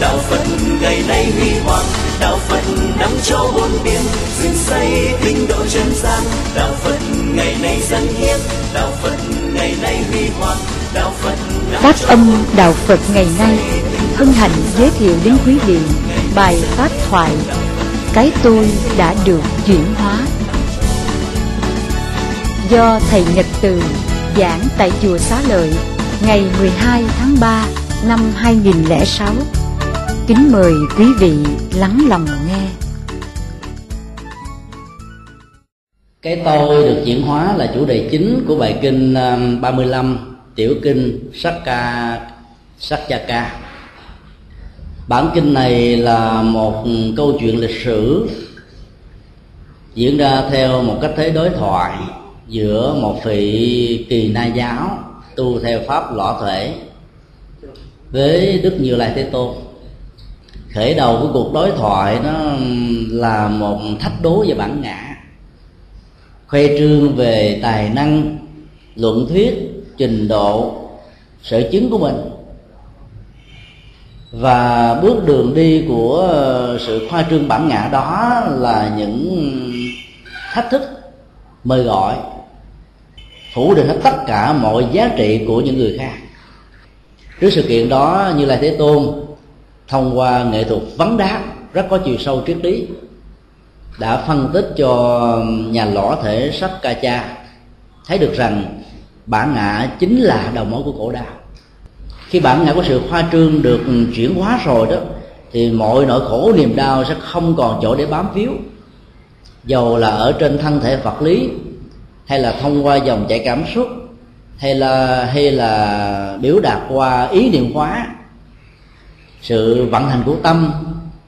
đạo phật ngày nay huy hoàng. Đạo phật nắm chỗ bốn biển. Dựng xây tinh độ chân gian. Đạo phật ngày nay dân hiến. Đạo phật ngày nay huy hoàng. Đạo phật phát âm đạo phật ngày nay. Hân hạnh giới thiệu đến quý vị bài pháp thoại cái tôi đã được chuyển hóa. Do thầy Nhật Từ giảng tại chùa Xá Lợi ngày 12 tháng 3 năm 2006. Kính mời quý vị lắng lòng nghe. Cái tôi được chuyển hóa là chủ đề chính của bài kinh ờ, 35 tiểu kinh Sakka ca Bản kinh này là một câu chuyện lịch sử diễn ra theo một cách thế đối thoại giữa một vị kỳ na giáo tu theo pháp lõ thể với đức như lai thế tôn khởi đầu của cuộc đối thoại nó là một thách đố về bản ngã. Khoe trương về tài năng, luận thuyết, trình độ, sở chứng của mình. Và bước đường đi của sự khoa trương bản ngã đó là những thách thức mời gọi, phủ định hết tất cả mọi giá trị của những người khác. Trước sự kiện đó, như lai thế tôn thông qua nghệ thuật vấn đáp rất có chiều sâu triết lý, đã phân tích cho nhà lõ thể sắc ca cha. Thấy được rằng bản ngã chính là đầu mối của khổ đau khi bản ngã của sự khoa trương được chuyển hóa rồi đó, thì mọi nỗi khổ niềm đau sẽ không còn chỗ để bám víu. Dầu là ở trên thân thể vật lý, hay là thông qua dòng chảy cảm xúc, hay là hay là biểu đạt qua ý niệm hóa sự vận hành của tâm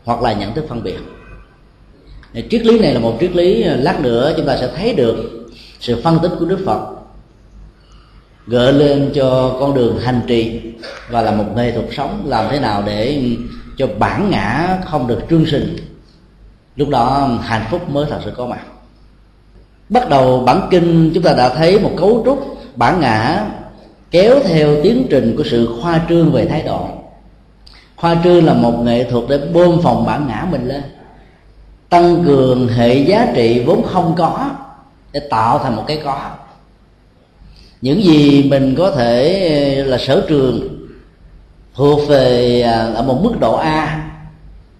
hoặc là nhận thức phân biệt. Triết lý này là một triết lý ờ, lát nữa chúng ta sẽ thấy được sự phân tích của đức phật gợi lên cho con đường hành trì và là một nghệ thuật sống làm thế nào để cho bản ngã không được trương sinh. Lúc đó, hạnh phúc mới thật sự có mặt. Bắt đầu bản kinh, chúng ta đã thấy một cấu trúc bản ngã kéo theo tiến trình của sự khoa trương về thái độ hoa trư là một nghệ thuật để bơm phòng bản ngã mình lên, tăng cường hệ giá trị vốn không có để tạo thành một cái có. Những gì mình có thể ờ, là sở trường thuộc về à, ở một mức độ a,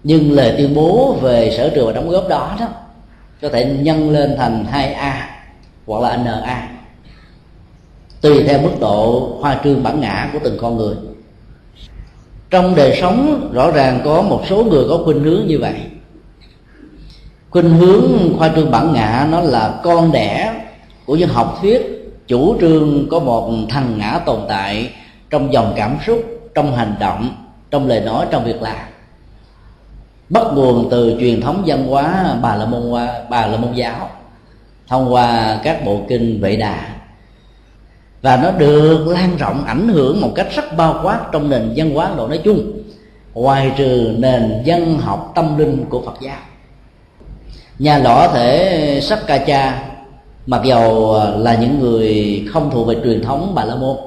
nhưng lời tuyên bố về sở trường và đóng góp đó đó có thể nhân lên thành 2A hoặc là NA tùy theo mức độ hoa trương bản ngã của từng con người trong đời sống, rõ ràng có một số người có khuynh hướng như vậy. Khuynh hướng khoa trương bản ngã nó là con đẻ của những học thuyết. Chủ trương có một thằng ngã tồn tại trong dòng cảm xúc, trong hành động, trong lời nói, trong việc làm. Bắt nguồn từ truyền thống văn hóa bà la môn bà la môn giáo thông qua các bộ kinh vệ đà và nó được lan rộng ảnh hưởng một cách rất bao quát trong nền văn hóa Ấn Độ nói chung, ngoài trừ nền văn học tâm linh của Phật giáo nhà lõ thể sắc ca cha, mặc dầu là những người không thuộc về truyền thống bà la môn,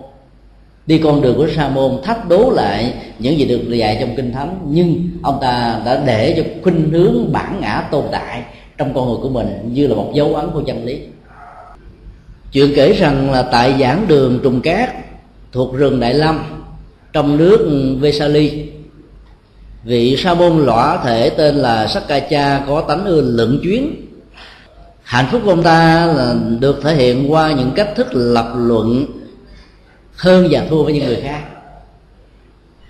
đi con đường của sa môn thách đố lại những gì được dạy trong kinh thánh, nhưng ông ta đã để cho khuynh hướng bản ngã tồn tại trong con người của mình như là một dấu ấn của chân lý chuyện kể rằng là tại giảng đường trùng cát thuộc rừng đại lâm, trong nước vesali, vị sa môn lõa thể tên là sắc ca cha có tánh ưa lựng chuyến. Hạnh phúc của ông ta là được thể hiện qua những cách thức lập luận hơn và thua với những người khác.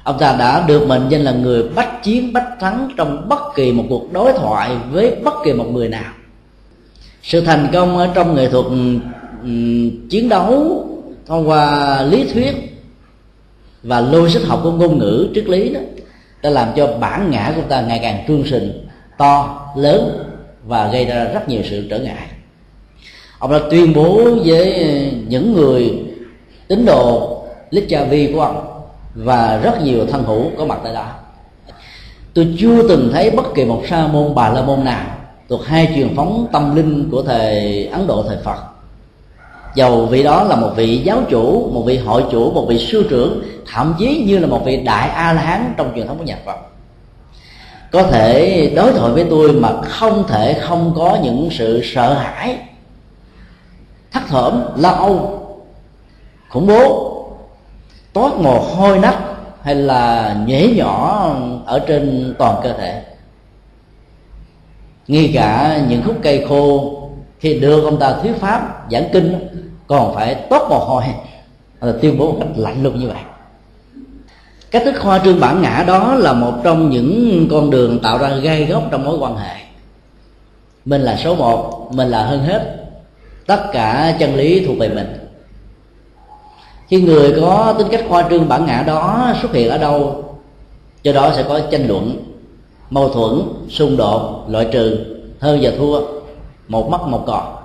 Ông ta đã được mệnh danh là người bách chiến bách thắng trong bất kỳ một cuộc đối thoại với bất kỳ một người nào. Sự thành công ở trong nghệ thuật Ừ, chiến đấu thông qua lý thuyết và logic học của ngôn ngữ triết lý đó, đã làm cho bản ngã của ta ngày càng trương sình to, lớn và gây ra rất nhiều sự trở ngại. Ông đã tuyên bố với những người tín đồ lít cha vi của ông và rất nhiều thân hữu có mặt tại đó. Tôi chưa từng thấy bất kỳ một sa môn, bà la môn nào thuộc hai truyền phóng tâm linh của thời ấn độ, thời phật dầu vị đó là một vị giáo chủ, một vị hội chủ, một vị sư trưởng, thậm chí như là một vị đại a la hán trong truyền thống của nhà phật. Có thể đối thoại với tôi mà không thể không có những sự sợ hãi thất thởm lo âu, khủng bố, toát mồ hôi nách hay là nhễ nhỏ ở trên toàn cơ thể. Ngay cả những khúc cây khô khi đưa ông ta thuyết pháp, giảng kinh, còn phải tốt mồ hôi là tuyên bố một cách lạnh lùng như vậy. Cách thức khoa trương bản ngã đó là một trong những con đường tạo ra gai góc trong mối quan hệ. Mình là số một, mình là hơn hết. Tất cả chân lý thuộc về mình. Khi người có tính cách khoa trương bản ngã đó xuất hiện ở đâu, do đó sẽ có tranh luận, mâu thuẫn, xung đột, loại trừ, hơn và thua một mất một còn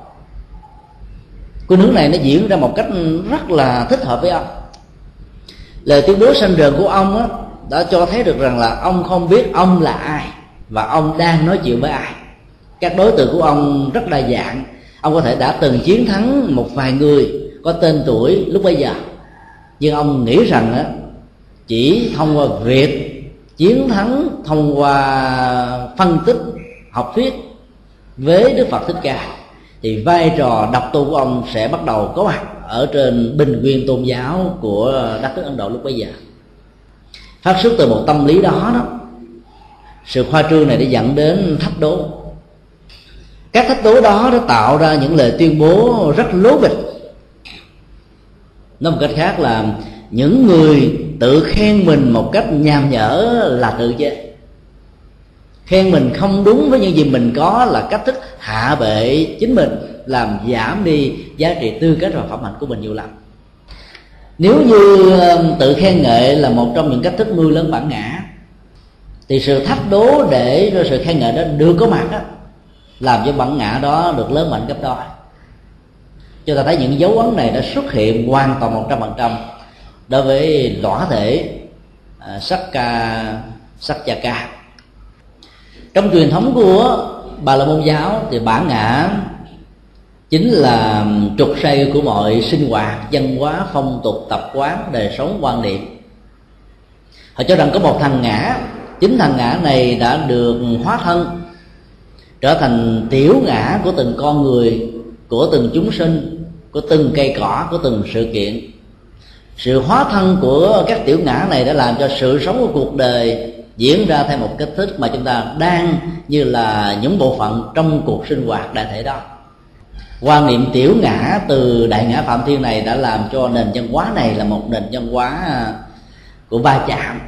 cái nước này nó diễn ra một cách rất là thích hợp với ông. Lời tuyên bố sanh rờn của ông á, đã cho thấy được rằng là ông không biết ông là ai và ông đang nói chuyện với ai. Các đối tượng của ông rất đa dạng. Ông có thể đã từng chiến thắng một vài người có tên tuổi lúc bây giờ. Nhưng ông nghĩ rằng á, chỉ thông qua việc chiến thắng thông qua phân tích học thuyết với đức phật thích ca, thì vai trò độc tu của ông sẽ bắt đầu có mặt ở trên bình nguyên tôn giáo của đất nước ấn độ lúc bấy giờ. Phát xuất từ một tâm lý đó đó, sự khoa trương này đã dẫn đến thách đố. Các thách đố đó đã tạo ra những lời tuyên bố rất lố bịch. Nói một cách khác là, những người tự khen mình một cách nhàm nhở là tự chế khen mình không đúng với những gì mình có là cách thức hạ bệ chính mình làm giảm đi giá trị tư cách và phẩm hạnh của mình nhiều lắm. Nếu như tự khen ngợi là một trong những cách thức nuôi lớn bản ngã thì sự thách đố để cho sự khen ngợi đó được có mặt đó, làm cho bản ngã đó được lớn mạnh gấp đôi. Cho ta thấy những dấu ấn này đã xuất hiện hoàn toàn một trăm phần trăm đối với lõa thể à, sắc ca sắc cha ca trong truyền thống của bà la môn giáo thì bản ngã chính là trục xây của mọi sinh hoạt, văn hóa, phong tục, tập quán, đời sống, quan niệm. Họ cho rằng có một thằng ngã, chính thằng ngã này đã được hóa thân, trở thành tiểu ngã của từng con người, của từng chúng sinh, của từng cây cỏ, của từng sự kiện. Sự hóa thân của các tiểu ngã này đã làm cho sự sống của cuộc đời diễn ra theo một cách thức mà chúng ta đang như là những bộ phận trong cuộc sinh hoạt đại thể đó. Quan niệm tiểu ngã từ đại ngã phạm thiên này đã làm cho nền văn hóa này là một nền văn hóa à, của va chạm,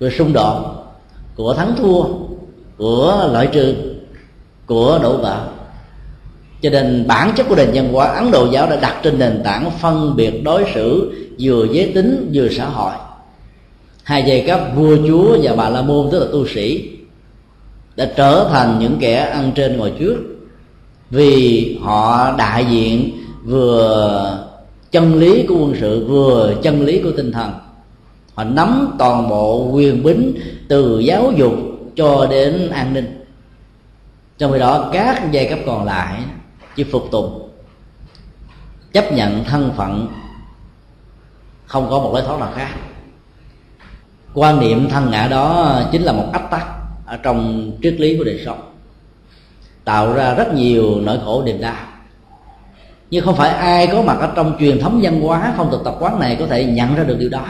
của xung đột, của thắng thua, của loại trừ, của đổ vỡ. Cho nên bản chất của nền văn hóa ấn độ giáo đã đặt trên nền tảng phân biệt đối xử vừa giới tính, vừa xã hội hai giai cấp, vua chúa và bà la môn, tức là tu sĩ, đã trở thành những kẻ ăn trên ngồi trước. Vì họ đại diện vừa chân lý của quân sự, vừa chân lý của tinh thần. Họ nắm toàn bộ quyền bính từ giáo dục cho đến an ninh. Trong khi đó, các giai cấp còn lại chỉ phục tùng, chấp nhận thân phận, không có một lối thoát nào khác quan niệm thân ngã đó chính là một ách tắc ở trong triết lý của đời sống, tạo ra rất nhiều nỗi khổ niềm đau. Nhưng không phải ai có mặt ở trong truyền thống văn hóa phong tục tập quán này có thể nhận ra được điều đó.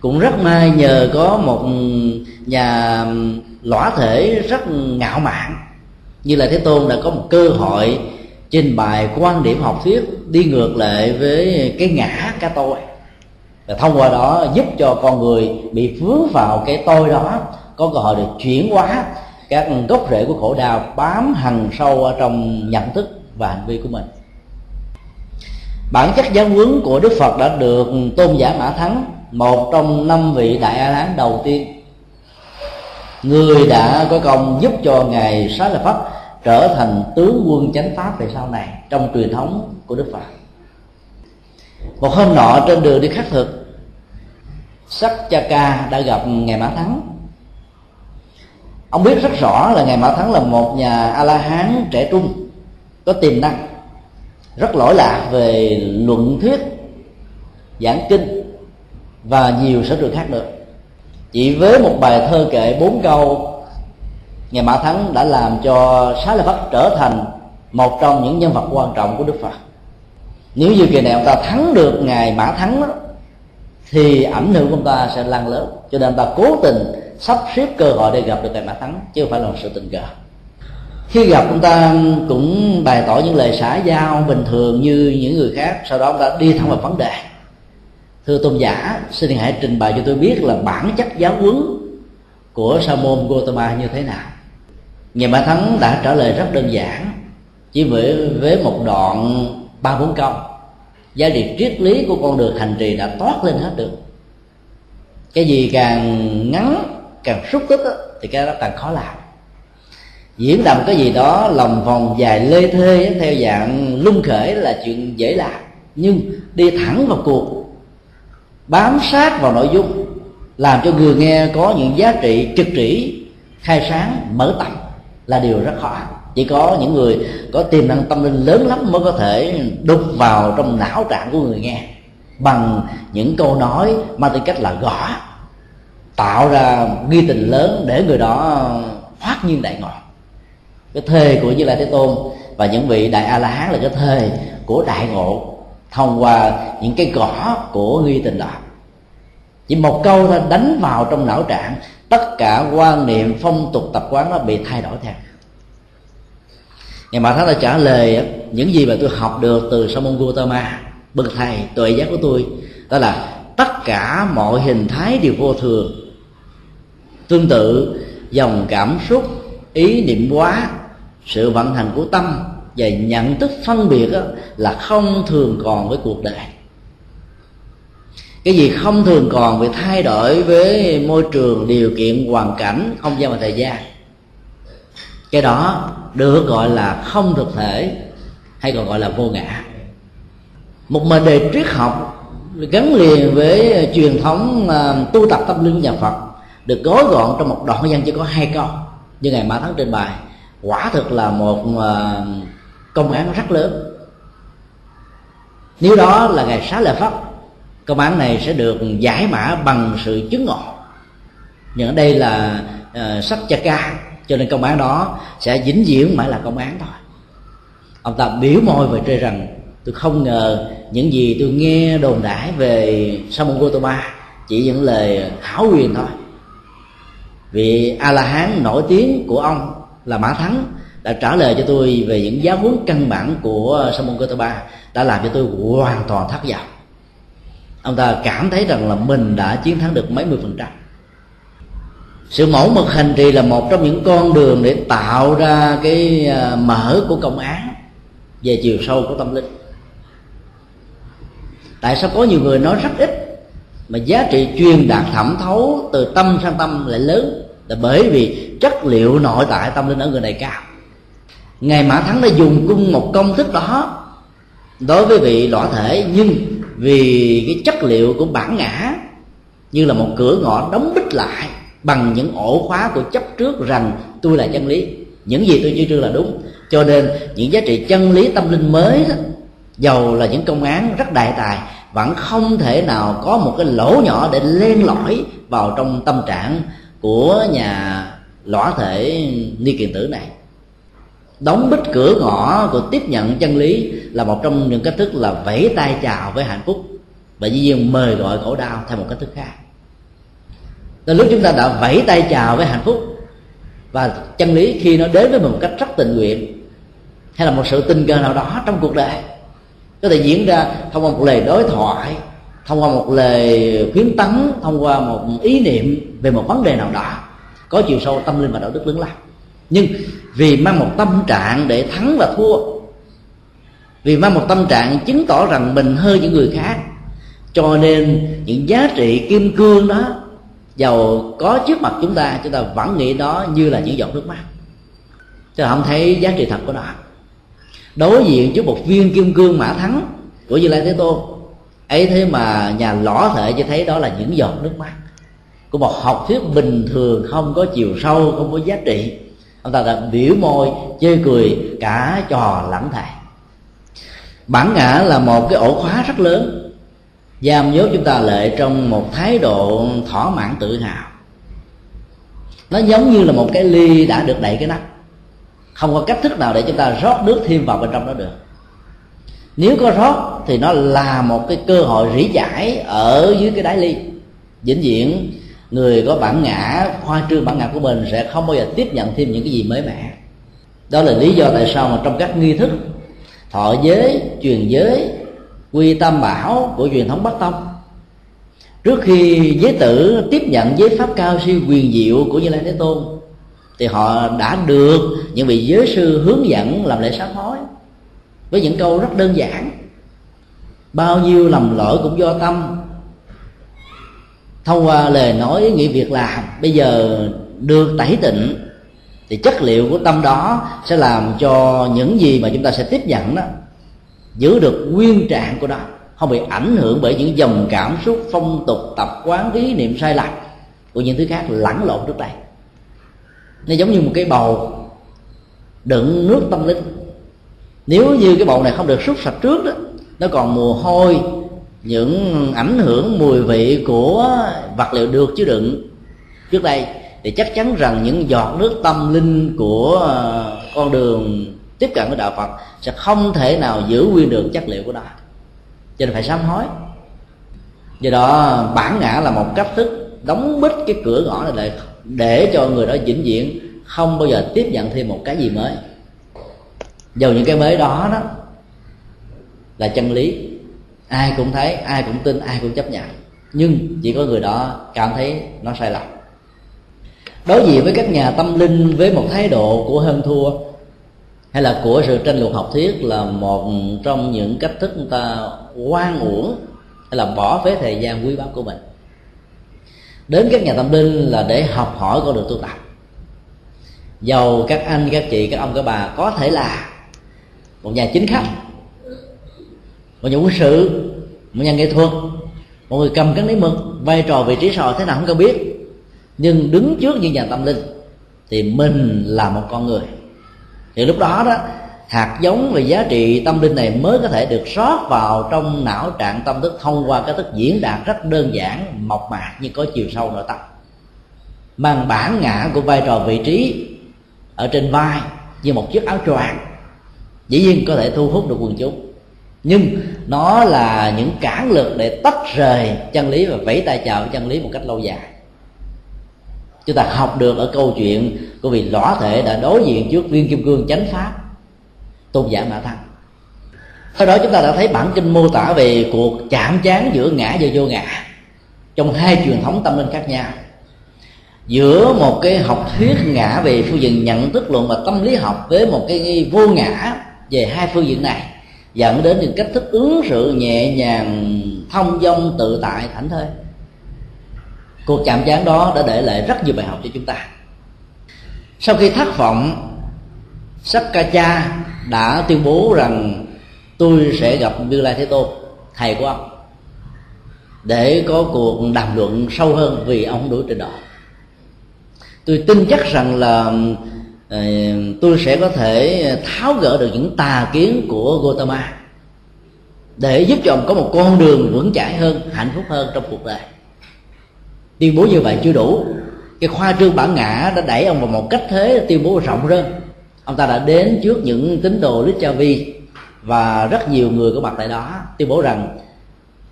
Cũng rất may nhờ có một nhà lõa thể rất ngạo mạn, như là thế tôn đã có một cơ hội trình bày quan điểm học thuyết đi ngược lại với cái ngã cái tôi và thông qua đó giúp cho con người bị vướng vào cái tôi đó, có cơ hội được chuyển hóa các gốc rễ của khổ đau bám hằng sâu ở trong nhận thức và hành vi của mình. Bản chất giáo huấn của đức phật đã được tôn giả mã thắng, một trong năm vị đại a lán đầu tiên. Người đã có công giúp cho ngài xá lợi phất trở thành tướng quân chánh pháp về sau này trong truyền thống của đức phật. Một hôm nọ trên đường đi khắc thực sắc cha ca đã gặp ngài mã thắng. Ông biết rất rõ là ngài mã thắng là một nhà a la hán trẻ trung có tiềm năng rất lỗi lạc về luận thuyết giảng kinh và nhiều sở trường khác nữa. Chỉ với một bài thơ kệ bốn câu ngày mã thắng đã làm cho xá lợi phất trở thành một trong những nhân vật quan trọng của đức phật. Nếu như kỳ này ông ta thắng được ngày mã thắng đó, thì ảnh hưởng của ông ta sẽ lan lớn. Cho nên ta cố tình sắp xếp cơ hội để gặp được tài mã thắng, chứ không phải là một sự tình cờ. Khi gặp ông ta cũng bày tỏ những lời xã giao bình thường như những người khác, sau đó ông ta đi thẳng vào vấn đề. Thưa tôn giả, xin hãy trình bày cho tôi biết là bản chất giáo huấn của sa môn Gotama như thế nào. Nhà Mã thắng đã trả lời rất đơn giản, chỉ với với một đoạn ba bốn câu giá trị triết lý của con đường hành trì đã toát lên hết được. Cái gì càng ngắn, càng xúc tích thì cái đó càng khó làm. Diễn đạt cái gì đó lòng vòng dài lê thê theo dạng lung khởi là chuyện dễ làm. Nhưng đi thẳng vào cuộc, bám sát vào nội dung, làm cho người nghe có những giá trị trực trĩ, khai sáng, mở tầm là điều rất khó chỉ có những người có tiềm năng tâm linh lớn lắm mới có thể đục vào trong não trạng của người nghe. Bằng những câu nói mang tính cách là gõ, tạo ra ghi tình lớn để người đó phát nhiên đại ngộ. Cái thề của như lai thế tôn và những vị đại a la hán là cái thề của đại ngộ thông qua những cái gõ của nghi tình đó. Chỉ một câu thôi, đánh vào trong não trạng, tất cả quan niệm phong tục tập quán nó bị thay đổi theo ngày mà thái đã trả lời những gì mà tôi học được từ sa môn Gautama, bậc thầy, tuệ giác của tôi, đó là tất cả mọi hình thái đều vô thường. Tương tự, dòng cảm xúc, ý niệm quá sự vận hành của tâm và nhận thức phân biệt là không thường còn với cuộc đời. Cái gì không thường còn bị thay đổi với môi trường, điều kiện, hoàn cảnh, không gian và thời gian cái đó được gọi là không thực thể hay còn gọi là vô ngã. Một mệnh đề triết học gắn liền với truyền thống à, tu tập tâm linh nhà Phật được gói gọn trong một đoạn văn chỉ có hai câu. Như ngày mã thắng trình bày quả thực là một à, công án rất lớn. Nếu đó là ngày xá lợi pháp công án này sẽ được giải mã bằng sự chứng ngộ. Nhưng ở đây là uh, sách cha ca cho nên công án đó sẽ dính diễn mãi là công án thôi. Ông ta biểu môi và trời rằng, tôi không ngờ những gì tôi nghe đồn đãi về Samon Gotama chỉ những lời hảo quyền thôi. Vì a la hán nổi tiếng của ông là mã thắng đã trả lời cho tôi về những giáo huấn căn bản của Samon Gotama đã làm cho tôi hoàn toàn thất vọng. Ông ta cảm thấy rằng là mình đã chiến thắng được mấy mươi phần trăm sự mẫu mực hành trì là một trong những con đường để tạo ra cái à, mở của công án về chiều sâu của tâm linh. Tại sao có nhiều người nói rất ít, mà giá trị truyền đạt thẩm thấu từ tâm sang tâm lại lớn? Là bởi vì chất liệu nội tại tâm linh ở người này cao. Ngài mã thắng đã dùng cung một công thức đó đối với vị lõa thể, nhưng vì cái chất liệu của bản ngã như là một cửa ngõ đóng bích lại bằng những ổ khóa của chấp trước rằng tôi là chân lý. Những gì tôi chưa trương là đúng. Cho nên, những giá trị chân lý tâm linh mới đó, dầu là những công án rất đại tài, vẫn không thể nào có một cái lỗ nhỏ để len lỏi vào trong tâm trạng của nhà lõa thể ni kiện tử này. Đóng bích cửa ngõ của tiếp nhận chân lý là một trong những cách thức là vẫy tay chào với hạnh phúc. Và dĩ nhiên mời gọi khổ đau theo một cách thức khác đến lúc chúng ta đã vẫy tay chào với hạnh phúc, và chân lý khi nó đến với mình một cách rất tình nguyện, hay là một sự tình cờ nào đó trong cuộc đời, có thể diễn ra thông qua một lời đối thoại, thông qua một lời khuyến tấn, thông qua một ý niệm về một vấn đề nào đó, có chiều sâu tâm linh và đạo đức lớn lao. Nhưng vì mang một tâm trạng để thắng và thua, vì mang một tâm trạng chứng tỏ rằng mình hơn những người khác, cho nên những giá trị kim cương đó giàu có trước mặt chúng ta chúng ta vẫn nghĩ đó như là những giọt nước mắt. Chúng ta không thấy giá trị thật của nó. Đối diện trước một viên kim cương mã thắng của như lai thế tôn, ấy thế mà nhà lõ thể chỉ thấy đó là những giọt nước mắt của một học thuyết bình thường, không có chiều sâu, không có giá trị. Ông ta đã biểu môi chơi cười cả trò lẫn thầy bản ngã là một cái ổ khóa rất lớn giam dốt chúng ta lại trong một thái độ thỏa mãn tự hào. Nó giống như là một cái ly đã được đậy cái nắp. Không có cách thức nào để chúng ta rót nước thêm vào bên trong đó được. Nếu có rót thì nó là một cái cơ hội rỉ giải ở dưới cái đáy ly. Vĩnh viễn, người có bản ngã, khoa trương bản ngã của mình sẽ không bao giờ tiếp nhận thêm những cái gì mới mẻ. Đó là lý do tại sao mà trong các nghi thức, thọ giới, truyền giới quy tam bảo của truyền thống bắc tông. Trước khi giới tử tiếp nhận giới pháp cao siêu quyền diệu của như lai thế tôn, thì họ đã được những vị giới sư hướng dẫn làm lễ sám hối với những câu rất đơn giản. Bao nhiêu lầm lỗi cũng do tâm. Thông qua lời nói nghĩ nghĩa việc làm, bây giờ được tẩy tịnh, thì chất liệu của tâm đó sẽ làm cho những gì mà chúng ta sẽ tiếp nhận đó giữ được nguyên trạng của nó, không bị ảnh hưởng bởi những dòng cảm xúc, phong tục, tập quán, ý niệm sai lạc của những thứ khác lẫn lộn trước đây. Nó giống như một cái bầu đựng nước tâm linh. Nếu như cái bầu này không được xúc sạch trước đó, nó còn mùi hôi, những ảnh hưởng mùi vị của vật liệu được chứa đựng trước đây, thì chắc chắn rằng những giọt nước tâm linh của con đường tiếp cận với đạo phật sẽ không thể nào giữ nguyên được chất liệu của nó cho nên phải sám hối. Do đó, bản ngã là một cách thức đóng bít cái cửa ngõ này để để cho người đó vĩnh viễn không bao giờ tiếp nhận thêm một cái gì mới. Dầu những cái mới đó đó là chân lý. Ai cũng thấy, ai cũng tin, ai cũng chấp nhận. Nhưng chỉ có người đó cảm thấy nó sai lầm. Đối diện với các nhà tâm linh với một thái độ của hơn thua hay là của sự tranh luận học thuyết là một trong những cách thức người ta quan uổng hay là bỏ phế thời gian quý báu của mình. Đến các nhà tâm linh là để học hỏi con đường tu tập. Dầu các anh, các chị, các ông, các bà có thể là một nhà chính khách, một nhà quân sự, một nhà nghệ thuật, một người cầm cán lấy mực, vai trò vị trí sò thế nào không cần biết. Nhưng đứng trước những nhà tâm linh thì mình là một con người thì lúc đó đó, hạt giống về giá trị tâm linh này mới có thể được rót vào trong não trạng tâm thức thông qua cái thức diễn đạt rất đơn giản, mộc mạc nhưng có chiều sâu nội tâm. Mang bản ngã của vai trò vị trí ở trên vai như một chiếc áo choàng, dĩ nhiên có thể thu hút được quần chúng. Nhưng nó là những cản lực để tách rời chân lý và vẫy tay chào chân lý một cách lâu dài chúng ta học được ở câu chuyện của vị lõa thể đã đối diện trước viên kim cương chánh pháp, tôn giả mã thăng. Sau đó chúng ta đã thấy bản kinh mô tả về cuộc chạm trán giữa ngã và vô ngã trong hai truyền thống tâm linh khác nhau. Giữa một cái học thuyết ngã về phương diện nhận thức luận và tâm lý học với một cái vô ngã về hai phương diện này, dẫn đến những cách thức ứng xử nhẹ nhàng, thông dong, tự tại, thảnh thơi cuộc chạm trán đó đã để lại rất nhiều bài học cho chúng ta. Sau khi thất vọng Sakkacha đã tuyên bố rằng tôi sẽ gặp Như Lai Thế Tôn, thầy của ông, để có cuộc đàm luận sâu hơn vì ông không đủ trình độ. Tôi tin chắc rằng là ờ, tôi sẽ có thể tháo gỡ được những tà kiến của Gotama để giúp cho ông có một con đường vững chãi hơn, hạnh phúc hơn trong cuộc đời tuyên bố như vậy chưa đủ. Cái khoa trương bản ngã đã đẩy ông vào một cách thế, tuyên bố rộng hơn ông ta đã đến trước những tín đồ lít cha vi và rất nhiều người có mặt tại đó, tuyên bố rằng,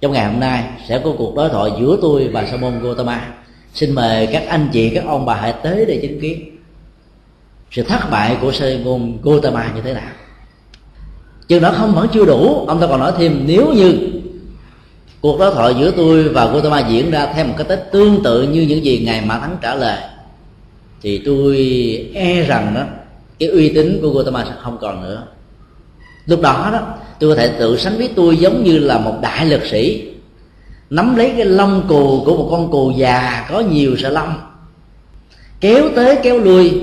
trong ngày hôm nay sẽ có cuộc đối thoại giữa tôi và sa môn Gotama xin mời các anh chị, các ông bà hãy tới để chứng kiến. Sự thất bại của sa môn Gotama như thế nào? Chừng đó không, vẫn chưa đủ. Ông ta còn nói thêm, nếu như cuộc đối thoại giữa tôi và Gautama diễn ra theo một cái tết tương tự như những gì ngài Mã Thắng trả lời. Thì tôi e rằng đó, cái uy tín của Gautama sẽ không còn nữa. Lúc đó đó, tôi có thể tự sánh với tôi giống như là một đại lực sĩ, nắm lấy cái lông cù của một con cù già có nhiều sợi lông, kéo tới kéo lui,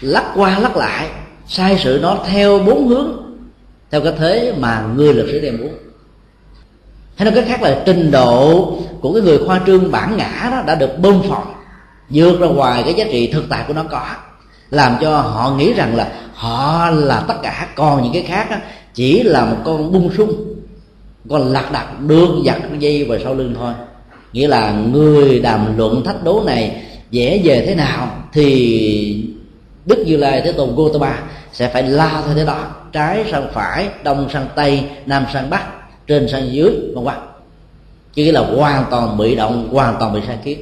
lắc qua lắc lại, sai sự nó theo bốn hướng, theo cái thế mà người lực sĩ đem muốn hay nói cách khác là trình độ của cái người khoa trương bản ngã đó đã được bơm phồng vượt ra ngoài cái giá trị thực tại của nó có làm cho họ nghĩ rằng là họ là tất cả. Còn những cái khác đó, chỉ là một con bung sung con lạc đặt được giặt dây vào sau lưng thôi. Nghĩa là người đàm luận thách đố này dễ về thế nào thì đức như lai thế tôn gotama sẽ phải la theo thế đó. Trái sang phải đông sang tây nam sang bắc trên sang dưới vân vân chứ là hoàn toàn bị động, hoàn toàn bị sai kiến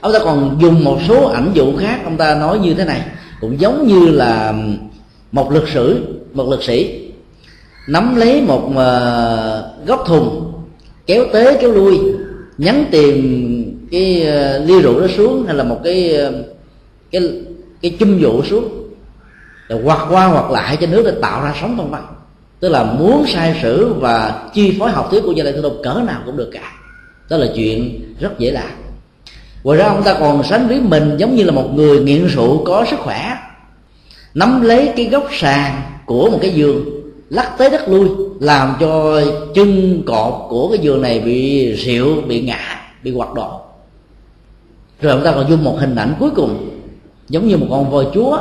ông ta còn dùng một số ảnh dụ khác, ông ta nói như thế này. Cũng giống như là một lực sử, một lực sĩ nắm lấy một ờ, góc thùng, kéo tế, kéo lui, nhắn tìm cái ờ, ly rượu đó xuống hay là một cái ờ, cái cái chum dụ xuống. Rồi quạt qua hoặc lại cho nước để tạo ra sóng vân vân tức là muốn sai sử và chi phối học thuyết của gia đình thế tôn cỡ nào cũng được cả. Đó là chuyện rất dễ làm. Ngoài ra ông ta còn sánh ví mình giống như là một người nghiện rượu có sức khỏe. Nắm lấy cái góc sàn của một cái giường, lắc tới đất lui, làm cho chân cột của cái giường này bị rượu, bị ngã, bị hoạt đổ rồi ông ta còn dùng một hình ảnh cuối cùng, giống như một con voi chúa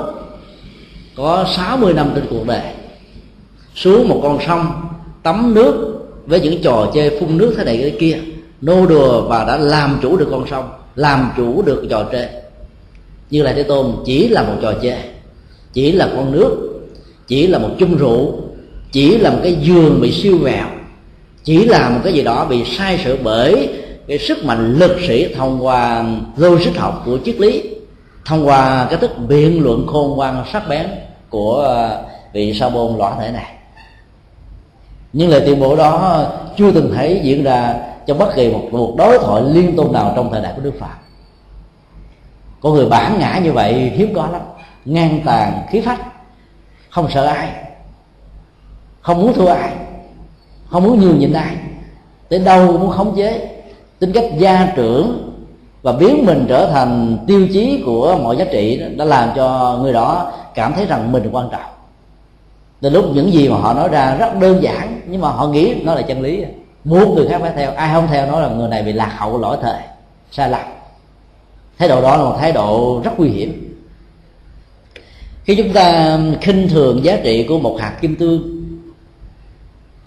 có 60 năm trên cuộc đời xuống một con sông, tắm nước với những trò chơi phun nước thế này thế kia. Nô đùa và đã làm chủ được con sông, làm chủ được trò chơi. Như là thế tôn, chỉ là một trò chơi, chỉ là con nước, chỉ là một chung rượu, chỉ là một cái giường bị siêu vẹo chỉ là một cái gì đó bị sai sự bởi cái sức mạnh lực sĩ thông qua logic học của triết lý, thông qua cái thức biện luận khôn ngoan sắc bén của ờ, vị sa bôn lõa thể này nhưng lời tuyên bố đó chưa từng thấy diễn ra trong bất kỳ một cuộc đối thoại liên tôn nào trong thời đại của đức phật. Có người bản ngã như vậy hiếm có lắm, ngang tàn khí phách, không sợ ai, không muốn thua ai, không muốn nhường nhịn ai, tới đâu cũng muốn khống chế. Tính cách gia trưởng và biến mình trở thành tiêu chí của mọi giá trị đã làm cho người đó cảm thấy rằng mình quan trọng từ lúc những gì mà họ nói ra rất đơn giản, nhưng mà họ nghĩ nó là chân lý. Muốn người khác phải theo, ai không theo nó là người này bị lạc hậu lỗi thời. Sai lầm. Thái độ đó là một thái độ rất nguy hiểm. Khi chúng ta khinh thường giá trị của một hạt kim tương,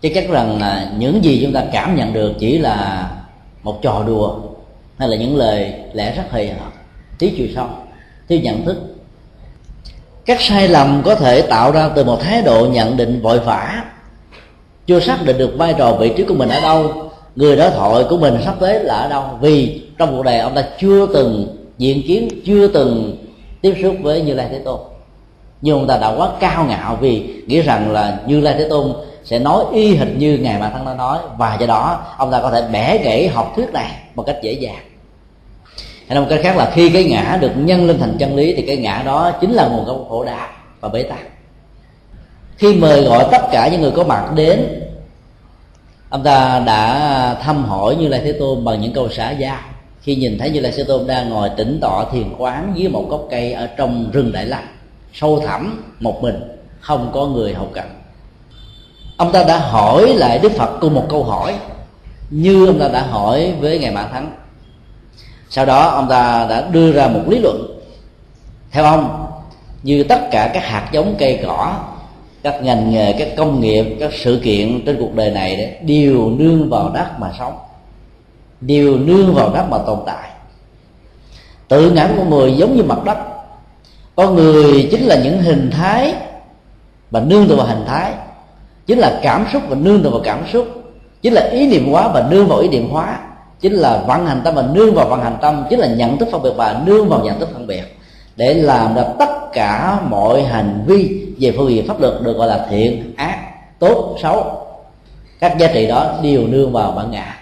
chắc chắn rằng là những gì chúng ta cảm nhận được chỉ là một trò đùa, hay là những lời lẽ rất hời hợt, thiếu chiều sâu, thiếu nhận thức các sai lầm có thể tạo ra từ một thái độ nhận định vội vã. Chưa xác định được vai trò vị trí của mình ở đâu, người đối thoại của mình sắp tới là ở đâu. Vì trong cuộc đời, ông ta chưa từng diện kiến, chưa từng tiếp xúc với như lai thế tôn. Nhưng ông ta đã quá cao ngạo vì nghĩ rằng là như lai thế tôn sẽ nói y hệt như ngài mà thân đã nói. Và do đó, ông ta có thể bẻ gãy học thuyết này một cách dễ dàng hay nói một cách khác là khi cái ngã được nhân lên thành chân lý thì cái ngã đó chính là nguồn gốc khổ đau và bế tắc. Khi mời gọi tất cả những người có mặt đến, ông ta đã thăm hỏi như lai thế tôn bằng những câu xã giao khi nhìn thấy như lai thế tôn đang ngồi tĩnh tọa thiền quán dưới một gốc cây ở trong rừng đại lăng, sâu thẳm, một mình, không có người hầu cận ông ta đã hỏi lại đức phật cùng một câu hỏi. Như ông ta đã hỏi với ngài mã thắng sau đó ông ta đã đưa ra một lý luận. Theo ông như tất cả các hạt giống cây cỏ các ngành nghề các công nghiệp các sự kiện trên cuộc đời này đấy, đều nương vào đất mà sống. Đều nương vào đất mà tồn tại. Tự ngã của người giống như mặt đất. Con người chính là những hình thái và nương tựa vào hình thái. Chính là cảm xúc và nương tựa vào cảm xúc. Chính là ý niệm hóa và nương vào ý niệm hóa chính là vận hành tâm và nương vào vận hành tâm, chính là nhận thức phân biệt và nương vào nhận thức phân biệt, để làm ra tất cả mọi hành vi về phương diện pháp luật được gọi là thiện, ác, tốt, xấu. Các giá trị đó đều nương vào bản ngã.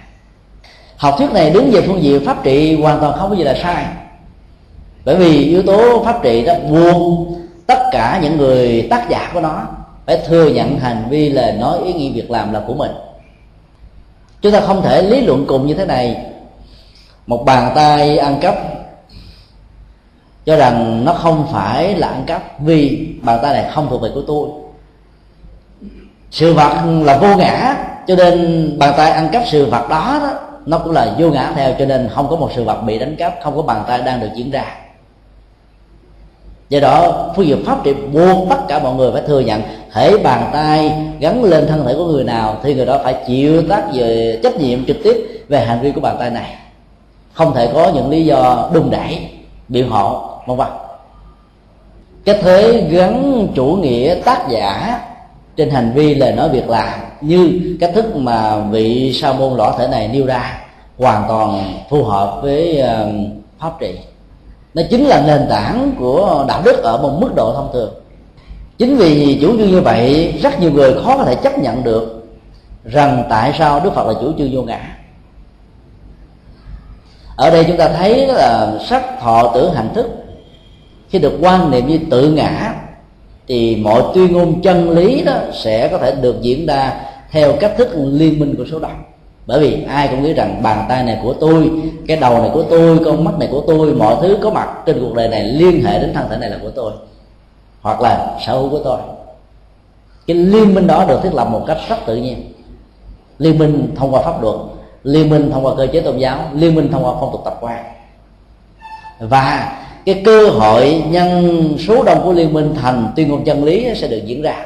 Học thuyết này đứng về phương diện pháp trị hoàn toàn không có gì là sai. Bởi vì yếu tố pháp trị đó buông tất cả những người tác giả của nó phải thừa nhận hành vi lời nói ý nghĩ việc làm là của mình chúng ta không thể lý luận cùng như thế này. Một bàn tay ăn cắp cho rằng nó không phải là ăn cắp vì bàn tay này không thuộc về của tôi. Sự vật là vô ngã cho nên bàn tay ăn cắp sự vật đó, đó nó cũng là vô ngã theo cho nên không có một sự vật bị đánh cắp không có bàn tay đang được diễn ra do đó, phương diện pháp trị buộc tất cả mọi người phải thừa nhận thể bàn tay gắn lên thân thể của người nào thì người đó phải chịu tác về trách nhiệm trực tiếp về hành vi của bàn tay này. Không thể có những lý do đùng đẩy, biện hộ, vân vân. Cái thế gắn chủ nghĩa tác giả trên hành vi lời nói việc làm như cách thức mà vị sa môn lõa thể này nêu ra hoàn toàn phù hợp với ờ, pháp trị nó chính là nền tảng của đạo đức ở một mức độ thông thường. Chính vì chủ trương như vậy, rất nhiều người khó có thể chấp nhận được rằng tại sao đức phật là chủ trương vô ngã. Ở đây chúng ta thấy là sắc thọ tưởng hành thức. Khi được quan niệm như tự ngã, thì mọi tuyên ngôn chân lý đó sẽ có thể được diễn ra theo cách thức liên minh của số đông bởi vì ai cũng nghĩ rằng bàn tay này của tôi, cái đầu này của tôi, con mắt này của tôi, mọi thứ có mặt trên cuộc đời này liên hệ đến thân thể này là của tôi, hoặc là sở hữu của tôi. Cái liên minh đó được thiết lập một cách rất tự nhiên. Liên minh thông qua pháp luật, liên minh thông qua cơ chế tôn giáo, liên minh thông qua phong tục tập quán. Và cái cơ hội nhân số đông của liên minh thành tuyên ngôn chân lý sẽ được diễn ra.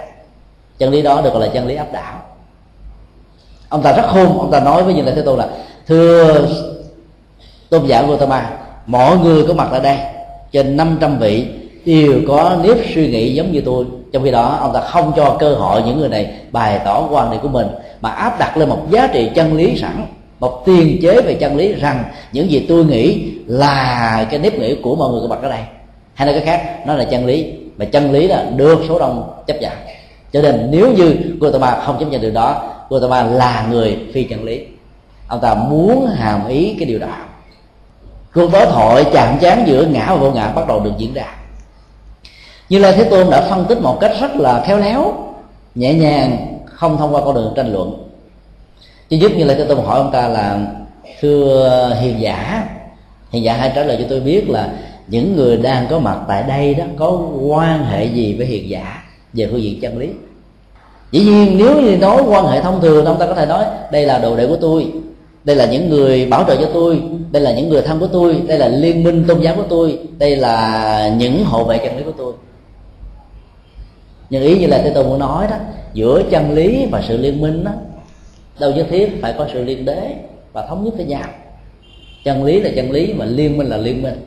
Chân lý đó được gọi là chân lý áp đảo ông ta rất khôn, ông ta nói với như là thế tôn là, thưa tôn giả Gautama, mọi người có mặt ở đây, trên 500 vị đều có nếp suy nghĩ giống như tôi. Trong khi đó, ông ta không cho cơ hội những người này bày tỏ quan điểm của mình, mà áp đặt lên một giá trị chân lý sẵn, một tiền chế về chân lý rằng những gì tôi nghĩ là cái nếp nghĩ của mọi người có mặt ở đây. Hay nói cái khác, nó là chân lý, mà chân lý là được số đông chấp nhận. Cho nên nếu như Gautama không chấp nhận điều đó Gautama là người phi chân lý. Ông ta muốn hàm ý cái điều đó. Cuộc đối thoại chạm chán giữa ngã và vô ngã bắt đầu được diễn ra. Như lai thế tôn đã phân tích một cách rất là khéo léo, nhẹ nhàng, không thông qua con đường tranh luận. Chứ giúp như lai thế tôn hỏi ông ta là, thưa hiền giả hiền giả hãy trả lời cho tôi biết là những người đang có mặt tại đây đó có quan hệ gì với hiền giả về phương diện chân lý? Dĩ nhiên nếu như nói quan hệ thông thường ông ta có thể nói đây là đồ đệ của tôi. Đây là những người bảo trợ cho tôi. Đây là những người thân của tôi. Đây là liên minh tôn giáo của tôi. Đây là những hộ vệ chân lý của tôi. Nhưng ý như là tôi muốn nói đó giữa chân lý và sự liên minh đó đâu nhất thiết phải có sự liên đế và thống nhất với nhau. Chân lý là chân lý mà liên minh là liên minh.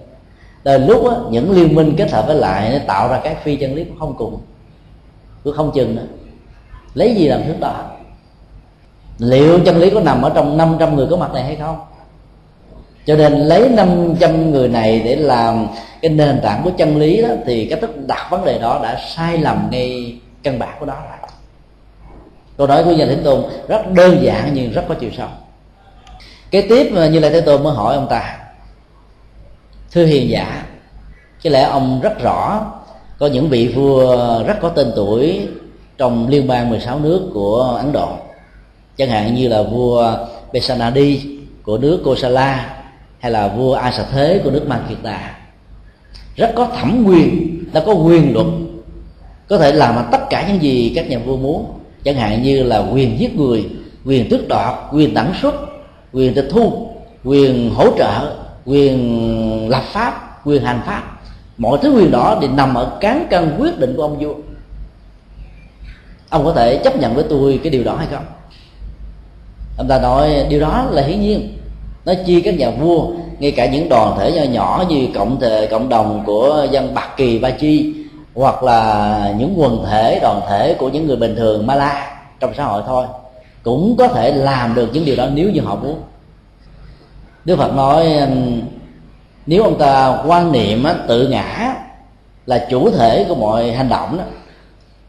Đời lúc đó, những liên minh kết hợp với lại nó tạo ra cái phi chân lý cũng không cùng. Cũng không chừng nữa lấy gì làm thước đo liệu chân lý có nằm ở trong 500 người có mặt này hay không? Cho nên lấy 500 người này để làm cái nền tảng của chân lý đó, thì cái thức đặt vấn đề đó đã sai lầm ngay căn bản của đó rồi. Câu nói của nhà thế tôn rất đơn giản nhưng rất có chiều sâu. Kế tiếp như là thế tôn mới hỏi ông ta, thưa hiền giả, có lẽ ông rất rõ, có những vị vua rất có tên tuổi trong liên bang 16 nước của Ấn Độ. Chẳng hạn như là vua Besanadi của nước Kosala hay là vua Asa Thế của nước Makita rất có thẩm quyền, đã có quyền luật, có thể làm tất cả những gì các nhà vua muốn. Chẳng hạn như là quyền giết người, quyền tước đoạt, quyền đẳng xuất, quyền tịch thu, quyền hỗ trợ, quyền lập pháp, quyền hành pháp. Mọi thứ quyền đó thì nằm ở cán cân quyết định của ông vua ông có thể chấp nhận với tôi cái điều đó hay không? Ông ta nói, điều đó là hiển nhiên. Nó chia các nhà vua, ngay cả những đoàn thể nhỏ nhỏ như cộng thể cộng đồng của dân bạc kỳ, ba chi, hoặc là những quần thể, đoàn thể của những người bình thường mala trong xã hội thôi, cũng có thể làm được những điều đó nếu như họ muốn. Đức phật nói nếu ông ta quan niệm tự ngã là chủ thể của mọi hành động đó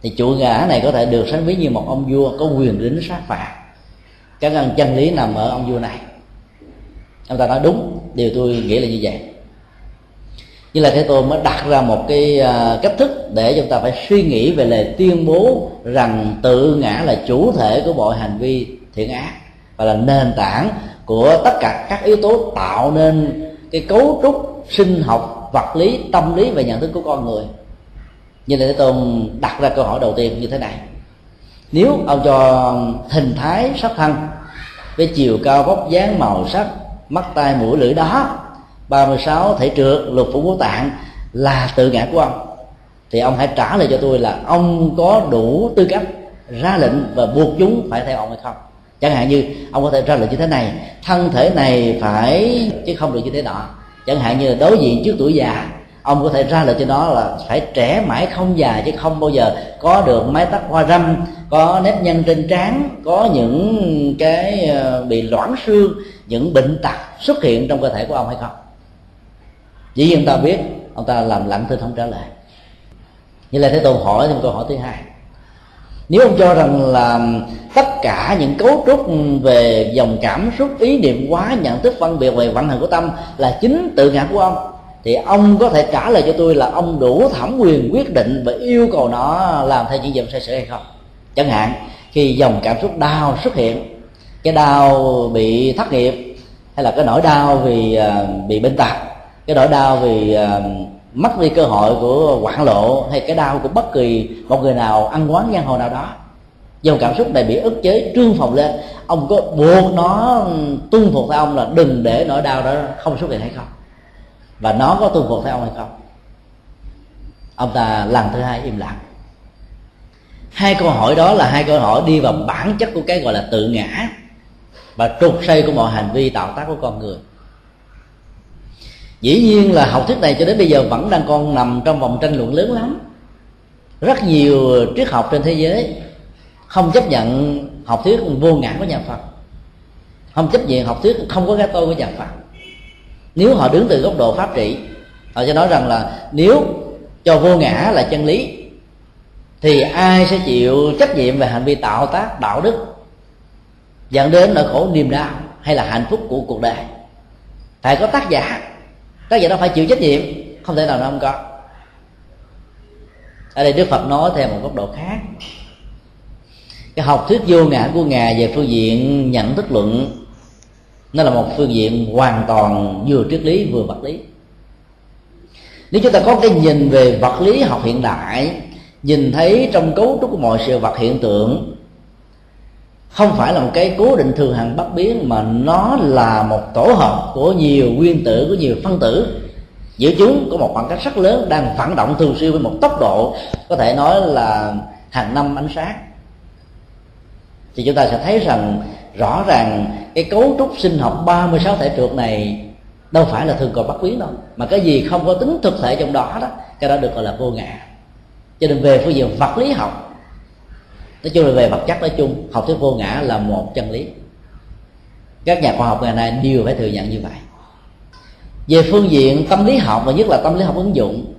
thì chủ ngã này có thể được sánh ví như một ông vua có quyền đến sát phạt. Các ngân chân lý nằm ở ông vua này. Ông ta nói đúng, điều tôi nghĩ là như vậy. Như là thế tôn mới đặt ra một cái à, cách thức để chúng ta phải suy nghĩ về lời tuyên bố rằng tự ngã là chủ thể của mọi hành vi thiện ác và là nền tảng của tất cả các yếu tố tạo nên cái cấu trúc sinh học, vật lý, tâm lý và nhận thức của con người như là thế tôn đặt ra câu hỏi đầu tiên như thế này. Nếu ông cho hình thái sắc thân với chiều cao vóc dáng màu sắc, mắt tai mũi lưỡi đó 36 thể trượt lục phủ ngũ tạng là tự ngã của ông, thì ông hãy trả lời cho tôi là ông có đủ tư cách ra lệnh và buộc chúng phải theo ông hay không. Chẳng hạn như ông có thể ra lệnh như thế này, thân thể này phải, chứ không được như thế nọ. Chẳng hạn như là đối diện trước tuổi già ông có thể ra lời cho nó là phải trẻ mãi không già chứ không bao giờ có được mái tóc hoa râm, có nếp nhăn trên trán, có những cái ờ, bị loãng xương, những bệnh tật xuất hiện trong cơ thể của ông hay không? Chỉ nhiên ta biết, ông ta làm lặng thinh không trả lời. Như là thế tôn hỏi thêm câu hỏi thứ hai. Nếu ông cho rằng là tất cả những cấu trúc về dòng cảm xúc, ý niệm quá nhận, thức phân biệt về vận hành của tâm là chính tự ngã của ông thì ông có thể trả lời cho tôi là ông đủ thẩm quyền quyết định và yêu cầu nó làm theo những gì sai sự hay không? Chẳng hạn khi dòng cảm xúc đau xuất hiện cái đau bị thất nghiệp hay là cái nỗi đau vì uh, bị bệnh tật cái nỗi đau vì uh, mất đi cơ hội của hoạn lộ hay cái đau của bất kỳ một người nào ăn quán giang hồ nào đó dòng cảm xúc này bị ức chế trương phòng lên ông có buộc nó tuân phục theo ông là đừng để nỗi đau đó không xuất hiện hay không? Và nó có tuân phục theo ông hay không? Ông ta lần thứ hai im lặng. Hai câu hỏi đó là hai câu hỏi đi vào bản chất của cái gọi là tự ngã và trục xây của mọi hành vi tạo tác của con người. Dĩ nhiên là học thuyết này cho đến bây giờ vẫn đang còn nằm trong vòng tranh luận lớn lắm. Rất nhiều triết học trên thế giới không chấp nhận học thuyết vô ngã của nhà phật. Không chấp nhận học thuyết không có cái tôi của nhà phật nếu họ đứng từ góc độ pháp trị, họ sẽ nói rằng là nếu cho vô ngã là chân lý, thì ai sẽ chịu trách nhiệm về hành vi tạo tác, đạo đức, dẫn đến nỗi khổ niềm đau hay là hạnh phúc của cuộc đời? Phải có tác giả. Tác giả đó phải chịu trách nhiệm, không thể nào nó không có. Ở đây đức phật nói theo một góc độ khác. Cái học thuyết vô ngã của ngài về phương diện nhận thức luận nó là một phương diện hoàn toàn vừa triết lý vừa vật lý. Nếu chúng ta có cái nhìn về vật lý học hiện đại, nhìn thấy trong cấu trúc của mọi sự vật hiện tượng, không phải là một cái cố định thường hằng bất biến, mà nó là một tổ hợp của nhiều nguyên tử, của nhiều phân tử. Giữa chúng có một khoảng cách rất lớn đang phản động thường xuyên với một tốc độ, có thể nói là hàng năm ánh sáng. Thì chúng ta sẽ thấy rằng rõ ràng cái cấu trúc sinh học 36 thể trượt này đâu phải là thường còn bất biến đâu, mà cái gì không có tính thực thể trong đó đó cái đó được gọi là vô ngã. Cho nên về phương diện vật lý học, nói chung là về vật chất nói chung, học thuyết vô ngã là một chân lý. Các nhà khoa học ngày nay đều phải thừa nhận như vậy. Về phương diện tâm lý học, và nhất là tâm lý học ứng dụng,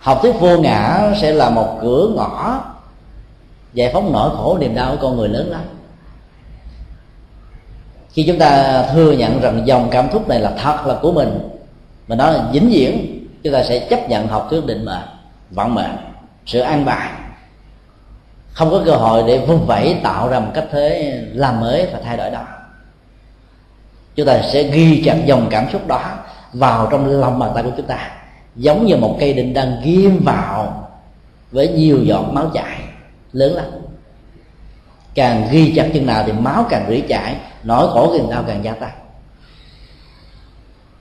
học thuyết vô ngã sẽ là một cửa ngõ giải phóng nỗi khổ niềm đau của con người lớn lắm khi chúng ta thừa nhận rằng dòng cảm xúc này là thật là của mình, mà nó là vĩnh viễn, chúng ta sẽ chấp nhận học thuyết định mệnh, vận mệnh, sự an bài. Không có cơ hội để vung vẩy tạo ra một cách thế làm mới và thay đổi đó. Chúng ta sẽ ghi chặt dòng cảm xúc đó vào trong lòng bàn tay của chúng ta, giống như một cây đinh đang ghim vào với nhiều giọt máu chảy lớn lắm càng ghi chặt chân nào thì máu càng rỉ chảy, nỗi khổ niềm đau càng gia tăng.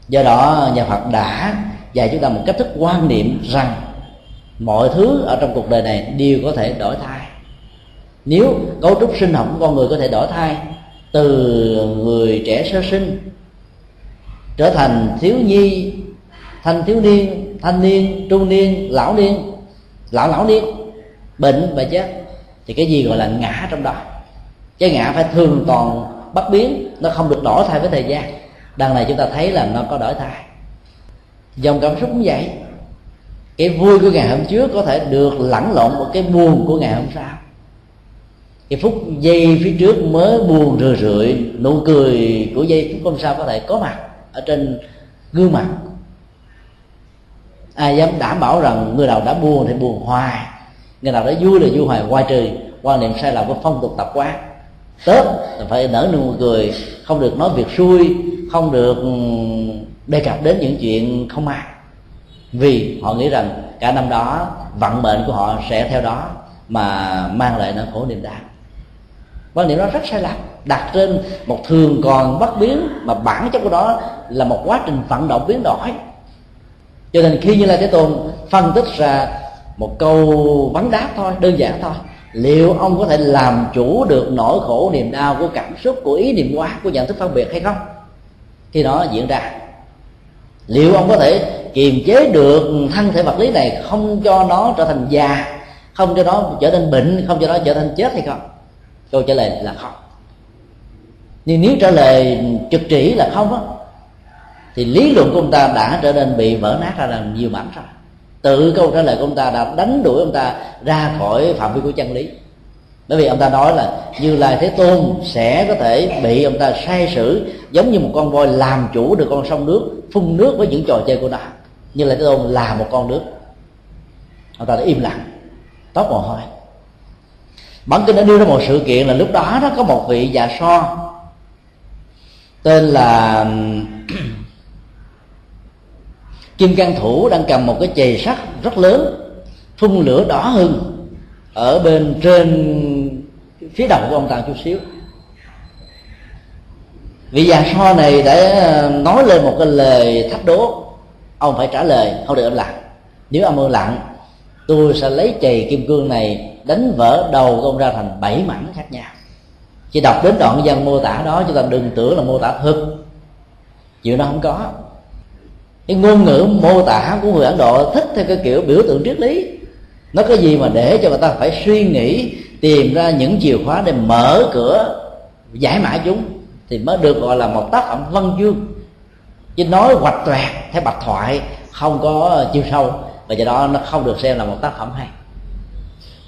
Do đó, nhà phật đã dạy chúng ta một cách thức quan niệm rằng mọi thứ ở trong cuộc đời này đều có thể đổi thay. Nếu cấu trúc sinh học của con người có thể đổi thay, từ người trẻ sơ sinh trở thành thiếu nhi, thanh thiếu niên, thanh niên, trung niên, lão niên, lão lão niên, bệnh và chết thì cái gì gọi là ngã trong đó? Cái ngã phải thường toàn bất biến, nó không được đổi thay với thời gian. Đằng này chúng ta thấy là nó có đổi thay. Dòng cảm xúc cũng vậy. Cái vui của ngày hôm trước có thể được lẫn lộn một cái buồn của ngày hôm sau. Cái phút giây phía trước mới buồn rười rượi, nụ cười của giây phút hôm sau có thể có mặt ở trên gương mặt. Ai dám đảm bảo rằng người nào đã buồn thì buồn hoài người nào đó vui là vui hoài quay trừ quan niệm sai lầm của phong tục tập quán. Tết là phải nở nụ cười, không được nói việc xui, không được ừ, đề cập đến những chuyện không may vì họ nghĩ rằng cả năm đó, vận mệnh của họ sẽ theo đó, mà mang lại nỗi khổ niềm đau. Quan niệm đó rất sai lầm, đặt trên một thường còn bất biến, mà bản chất của đó là một quá trình vận động biến đổi. Cho nên khi như lai thế tôn phân tích ra một câu vấn đáp thôi, đơn giản thôi. Liệu ông có thể làm chủ được nỗi khổ niềm đau của cảm xúc, của ý niệm quá của nhận thức phân biệt hay không? Khi đó diễn ra. Liệu ông có thể kiềm chế được thân thể vật lý này không cho nó trở thành già, không cho nó trở nên bệnh, không cho nó trở thành chết hay không? Câu trả lời là không. Nhưng nếu trả lời trực chỉ là không á, thì lý luận của ông ta đã trở nên bị vỡ nát ra làm nhiều mảnh rồi tự câu trả lời của ông ta đã đánh đuổi ông ta ra khỏi phạm vi của chân lý. Bởi vì ông ta nói là như lai thế tôn sẽ có thể bị ông ta sai sử, giống như một con voi làm chủ được con sông nước, phun nước với những trò chơi của nó. Như lai thế tôn là một con nước. Ông ta đã im lặng, tóc mồ hôi. Bản kinh đã đưa ra một sự kiện là lúc đó nó có một vị già so, tên là kim cang thủ đang cầm một cái chày sắt rất lớn, phun lửa đỏ hừng ở bên trên phía đầu của ông ta chút xíu. Vị già so này đã ờ, nói lên một cái lời thách đố. Ông phải trả lời không được ông lặng nếu ông im lặng, tôi sẽ lấy chày kim cương này đánh vỡ đầu của ông ra thành bảy mảnh khác nhau. Chỉ đọc đến đoạn văn mô tả đó chúng ta đừng tưởng là mô tả thực chuyện đó không có cái ngôn ngữ mô tả của người ấn độ thích theo cái kiểu biểu tượng triết lý. Nó có gì mà để cho người ta phải suy nghĩ, tìm ra những chìa khóa để mở cửa, giải mã chúng, thì mới được gọi là một tác phẩm văn chương. Chứ nói hoạch toẹt theo bạch thoại, không có chiều sâu, và do đó nó không được xem là một tác phẩm hay.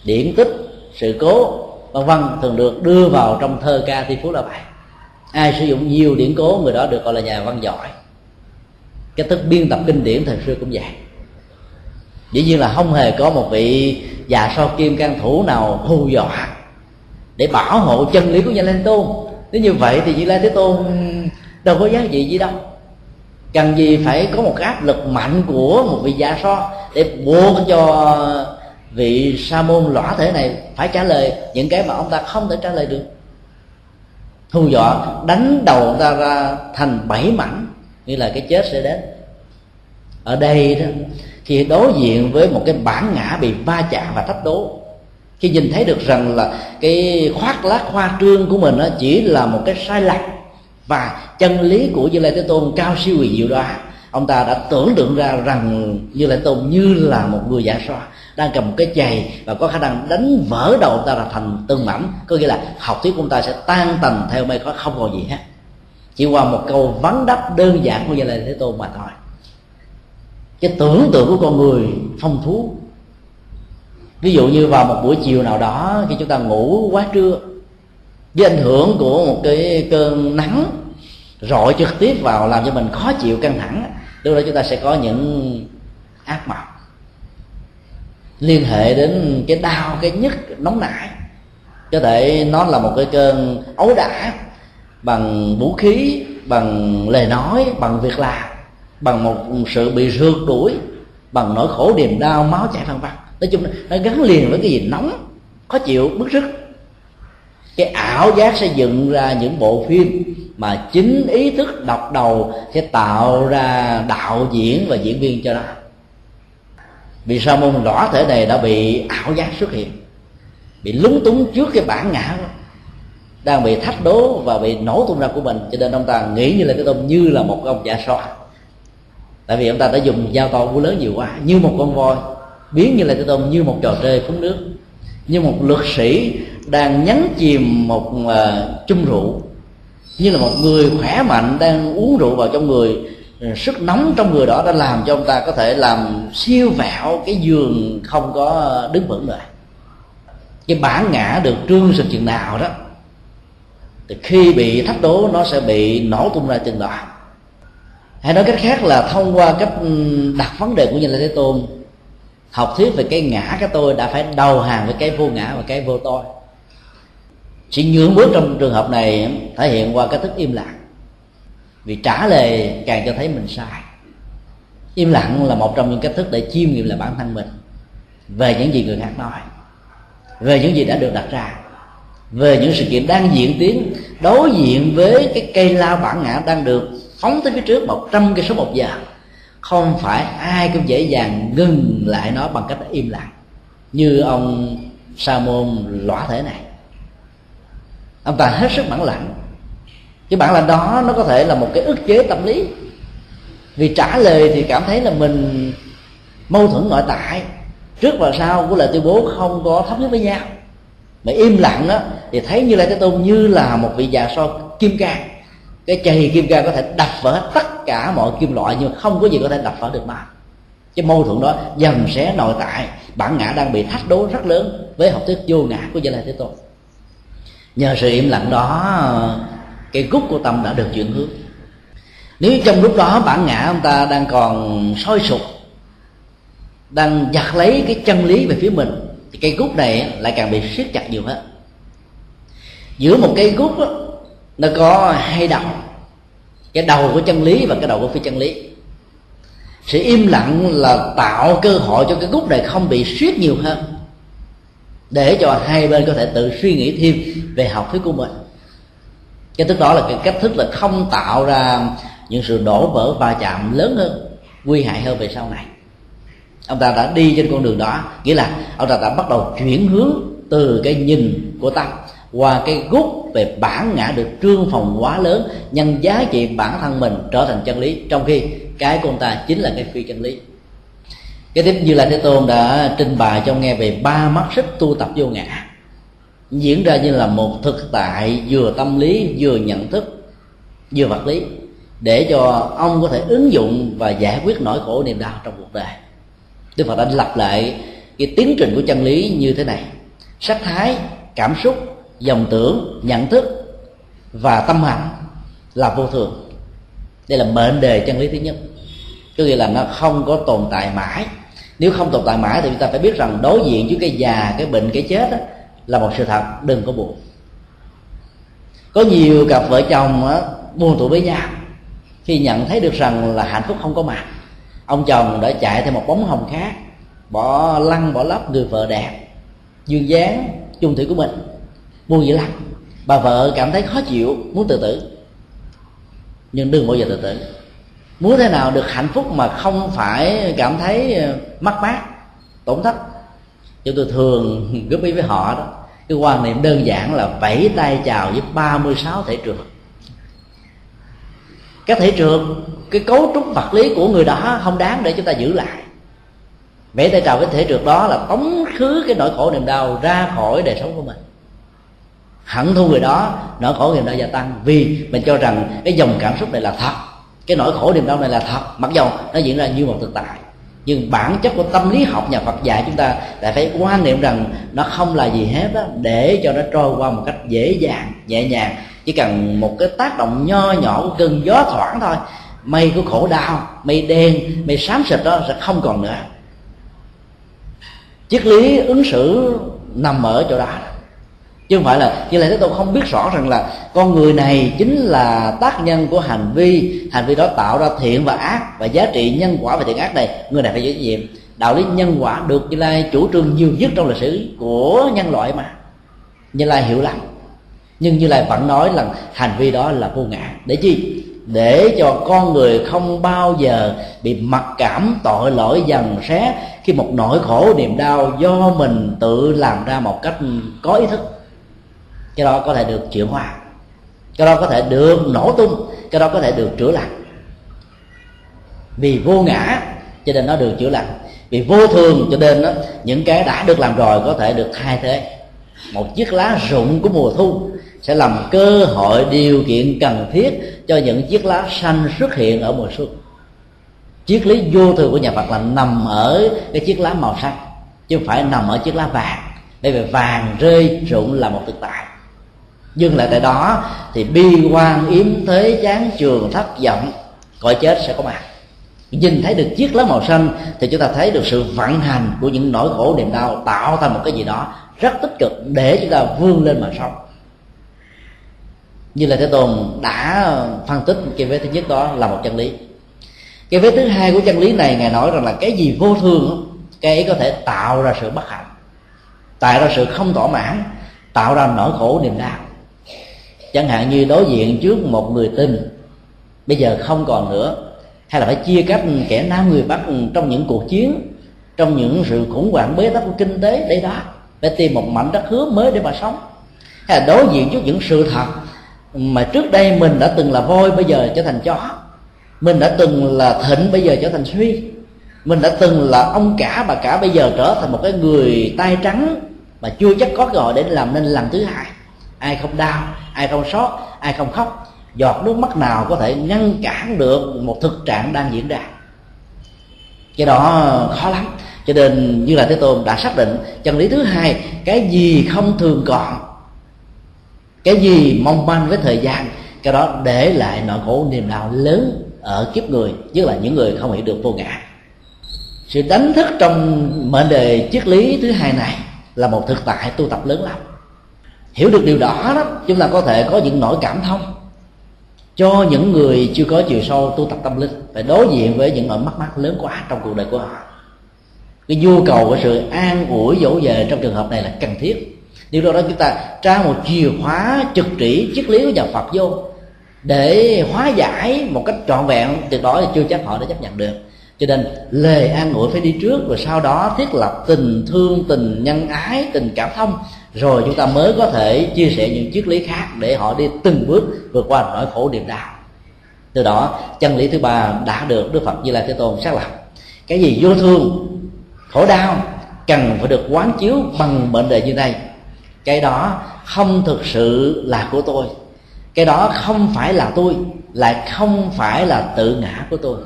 Điển tích, sự cố, vân vân thường được đưa vào trong thơ ca thi phú là vậy ai sử dụng nhiều điển cố, người đó được gọi là nhà văn giỏi cái thức biên tập kinh điển thời xưa cũng vậy. Dĩ nhiên là không hề có một vị già so kim can thủ nào hù dọa để bảo hộ chân lý của nhà lên tôn. Nếu như vậy thì như lai thế tôn đâu có giá trị gì đâu. Cần gì phải có một cái áp lực mạnh của một vị già so để buộc cho vị sa môn lõa thể này phải trả lời những cái mà ông ta không thể trả lời được. Hù dọa, đánh đầu ông ta ra thành bảy mảnh nghĩa là cái chết sẽ đến. Ở đây đó, khi đối diện với một cái bản ngã bị va chạm và thách đố, khi nhìn thấy được rằng là cái khoác lác hoa trương của mình nó chỉ là một cái sai lầm và chân lý của như lai thế tôn cao siêu huyền diệu đó ông ta đã tưởng tượng ra rằng như lai thế tôn như là một người giả soa đang cầm một cái chày và có khả năng đánh vỡ đầu ông ta là thành từng mảnh. Có nghĩa là học thuyết của ông ta sẽ tan tành theo mây khói không còn gì hết chỉ qua một câu vấn đáp đơn giản của gia lai thế tôn mà thôi. Cái tưởng tượng của con người phong phú ví dụ như vào một buổi chiều nào đó, khi chúng ta ngủ quá trưa, với ảnh hưởng của một cái cơn nắng, rọi trực tiếp vào làm cho mình khó chịu căng thẳng, lúc đó chúng ta sẽ có những ác mộng. Liên hệ đến cái đau, cái nhức, nóng nảy. Có thể nó là một cái cơn ấu đả bằng vũ khí, bằng lời nói, bằng việc làm, bằng một sự bị rượt đuổi, bằng nỗi khổ niềm đau, máu chảy vân vân nói chung nó gắn liền với cái gì? Nóng, khó chịu, bức rứt. Cái ảo giác sẽ dựng ra những bộ phim mà chính ý thức đọc đầu sẽ tạo ra đạo diễn và diễn viên cho nó. Vì sao môn lõa thể này đã bị ảo giác xuất hiện? Bị lúng túng trước cái bản ngã đó đang bị thách đố và bị nổ tung ra của mình. Cho nên ông ta nghĩ như là cái tôm như là một ông dạ soa tại vì ông ta đã dùng dao to của lớn nhiều quá như một con voi biến như là cái tôm như một trò chơi phúng nước như một luật sĩ đang nhấn chìm một uh, chung rượu như là một người khỏe mạnh đang uống rượu vào trong người. Ừ, sức nóng trong người đó đã làm cho ông ta có thể làm siêu vẹo cái giường không có đứng vững rồi cái bản ngã được trương sực chừng nào đó thì khi bị thách đố, nó sẽ bị nổ tung ra chừng đó hay nói cách khác là thông qua cách ừ, đặt vấn đề của như là thế tôn, học thuyết về cái ngã cái tôi đã phải đầu hàng với cái vô ngã và cái vô tôi. Sự nhượng bước trong trường hợp này thể hiện qua cái thức im lặng. Vì trả lời càng cho thấy mình sai. Im lặng là một trong những cách thức để chiêm nghiệm là bản thân mình về những gì người khác nói, về những gì đã được đặt ra về những sự kiện đang diễn tiến, đối diện với cái cây lao bản ngã đang được phóng tới phía trước một trăm cây số một giờ. Không phải ai cũng dễ dàng ngừng lại nó bằng cách im lặng, như ông sa môn lõa thể này. Ông ta hết sức bản lặng cái bản lặng đó nó có thể là một cái ức chế tâm lý. Vì trả lời thì cảm thấy là mình mâu thuẫn nội tại. Trước và sau của lời tuyên bố không có thống nhất với nhau mà im lặng đó thì thấy như lai thế tôn như là một vị già so kim cang. Cái chày kim cang có thể đập vỡ tất cả mọi kim loại nhưng không có gì có thể đập vỡ được mà. Cái mâu thuẫn đó dần sẽ nội tại. Bản ngã đang bị thách đố rất lớn với học thuyết vô ngã của gia lai thế tôn. Nhờ sự im lặng đó, cái gút của tâm đã được chuyển hướng. Nếu trong lúc đó bản ngã ông ta đang còn sôi sục đang giật lấy cái chân lý về phía mình thì cây gút này lại càng bị siết chặt nhiều hơn giữa một cây gút đó, nó có hai đầu. Cái đầu của chân lý và cái đầu của phi chân lý. Sự im lặng là tạo cơ hội cho cái gút này không bị siết nhiều hơn. Để cho hai bên có thể tự suy nghĩ thêm về học thuyết của mình. Cái thức đó là cái cách thức là không tạo ra những sự đổ vỡ va chạm lớn hơn nguy hại hơn về sau này ông ta đã đi trên con đường đó. Nghĩa là ông ta đã bắt đầu chuyển hướng từ cái nhìn của tâm qua cái gốc về bản ngã được trương phòng quá lớn, nhân giá trị bản thân mình trở thành chân lý. Trong khi cái của ông ta chính là cái phi chân lý. Cái tiếp như là thế tôn đã trình bày cho nghe về ba mắt sức tu tập vô ngã. Diễn ra như là một thực tại vừa tâm lý, vừa nhận thức, vừa vật lý, để cho ông có thể ứng dụng và giải quyết nỗi khổ niềm đau trong cuộc đời đức phật đã lặp lại cái tiến trình của chân lý như thế này. Sắc thái cảm xúc dòng tưởng nhận thức và tâm hạnh là vô thường. Đây là mệnh đề chân lý thứ nhất. Có nghĩa là nó không có tồn tại mãi. Nếu không tồn tại mãi thì chúng ta phải biết rằng đối diện với cái già cái bệnh cái chết đó, là một sự thật đừng có buồn. Có nhiều cặp vợ chồng đó, buồn tụ với nhau khi nhận thấy được rằng là hạnh phúc không có mặt ông chồng đã chạy theo một bóng hồng khác, bỏ lăn, bỏ lấp người vợ đẹp duyên dáng, chung thủy của mình. Buồn dữ lắm bà vợ cảm thấy khó chịu, muốn tự tử. Nhưng đừng bao giờ tự tử. Muốn thế nào được hạnh phúc mà không phải cảm thấy mắc mất mát, tổn thất. Chúng tôi thường góp ý với họ đó, cái quan niệm đơn giản là vẫy tay chào với 36 thể trường các thể trường, cái cấu trúc vật lý của người đó không đáng để chúng ta giữ lại. Vẽ tay chào với thể trượt đó là tống khứ cái nỗi khổ niềm đau ra khỏi đời sống của mình. Hận thu người đó nỗi khổ niềm đau gia tăng. Vì mình cho rằng cái dòng cảm xúc này là thật cái nỗi khổ niềm đau này là thật. Mặc dầu nó diễn ra như một thực tại nhưng bản chất của tâm lý học nhà Phật dạy chúng ta lại phải quan niệm rằng nó không là gì hết đó, để cho nó trôi qua một cách dễ dàng nhẹ nhàng chỉ cần một cái tác động nho nhỏ của cơn gió thoảng thôi, mây của khổ đau, mây đen, mây xám xịt đó sẽ không còn nữa. Triết lý ứng xử nằm ở chỗ đó. Chứ không phải là, như là thế tôi không biết rõ rằng là con người này chính là tác nhân của hành vi. Hành vi đó tạo ra thiện và ác và giá trị nhân quả và thiện ác này, người này phải chịu trách nhiệm. Đạo lý nhân quả được như lai chủ trương nhiều nhất trong lịch sử của nhân loại mà. Như lai hiểu lầm nhưng như lai vẫn nói là hành vi đó là vô ngã. Để chi? Để cho con người không bao giờ bị mặc cảm tội lỗi dần xé khi một nỗi khổ niềm đau do mình tự làm ra một cách có ý thức. Cái đó có thể được chuyển hóa. Cái đó có thể được nổ tung. Cái đó có thể được chữa lành. Vì vô ngã cho nên nó được chữa lành. Vì vô thường cho nên đó, những cái đã được làm rồi có thể được thay thế. Một chiếc lá rụng của mùa thu sẽ làm cơ hội điều kiện cần thiết cho những chiếc lá xanh xuất hiện ở mùa xuân. Triết lý vô thường của nhà Phật là nằm ở cái chiếc lá màu xanh, chứ không phải nằm ở chiếc lá vàng. Bởi vì vàng rơi rụng là một thực tại. Nhưng lại tại đó thì bi quan yếm thế chán trường thất vọng, cõi chết sẽ có mặt. Nhìn thấy được chiếc lá màu xanh thì chúng ta thấy được sự vận hành của những nỗi khổ niềm đau tạo thành một cái gì đó rất tích cực để chúng ta vươn lên mà sống như là thế tôn đã phân tích cái vế thứ nhất đó là một chân lý. Cái vế thứ hai của chân lý này ngài nói rằng là cái gì vô thường cái ấy có thể tạo ra sự bất hạnh, tạo ra sự không thỏa mãn, tạo ra nỗi khổ niềm đau. Chẳng hạn như đối diện trước một người tình, bây giờ không còn nữa, hay là phải chia cách kẻ nam người bắc trong những cuộc chiến, trong những sự khủng hoảng bế tắc của kinh tế đây đó phải tìm một mảnh đất hứa mới để mà sống. Hay là đối diện trước những sự thật mà trước đây mình đã từng là voi, bây giờ trở thành chó. Mình đã từng là thịnh, bây giờ trở thành suy. Mình đã từng là ông cả, bà cả bây giờ trở thành một cái người tay trắng mà chưa chắc có gọi để làm nên lần thứ hai. Ai không đau, ai không sót, ai không khóc, giọt nước mắt nào có thể ngăn cản được một thực trạng đang diễn ra. Cái đó khó lắm. Cho nên như là thế tôn đã xác định chân lý thứ hai, cái gì không thường còn cái gì mong manh với thời gian, cái đó để lại nỗi khổ niềm đau lớn ở kiếp người, nhất là những người không hiểu được vô ngã. Sự đánh thức trong mệnh đề triết lý thứ hai này là một thực tại tu tập lớn lắm hiểu được điều đó đó, chúng ta có thể có những nỗi cảm thông cho những người chưa có chiều sâu tu tập tâm linh phải đối diện với những nỗi mất mát lớn quá trong cuộc đời của họ. Cái nhu cầu của sự an ủi dỗ về trong trường hợp này là cần thiết điều đó, đó chúng ta tra một chìa khóa trực chỉ triết lý của nhà Phật vô để hóa giải một cách trọn vẹn. Tuyệt đối thì chưa chắc họ đã chấp nhận được. Cho nên lời an ủi phải đi trước rồi sau đó thiết lập tình thương tình nhân ái tình cảm thông. Rồi chúng ta mới có thể chia sẻ những triết lý khác để họ đi từng bước vượt qua nỗi khổ niềm đau. Từ đó chân lý thứ ba đã được đức phật như lai thế tôn xác lập. Cái gì vô thương khổ đau cần phải được quán chiếu bằng mệnh đề như này cái đó không thực sự là của tôi. Cái đó không phải là tôi, lại không phải là tự ngã của tôi.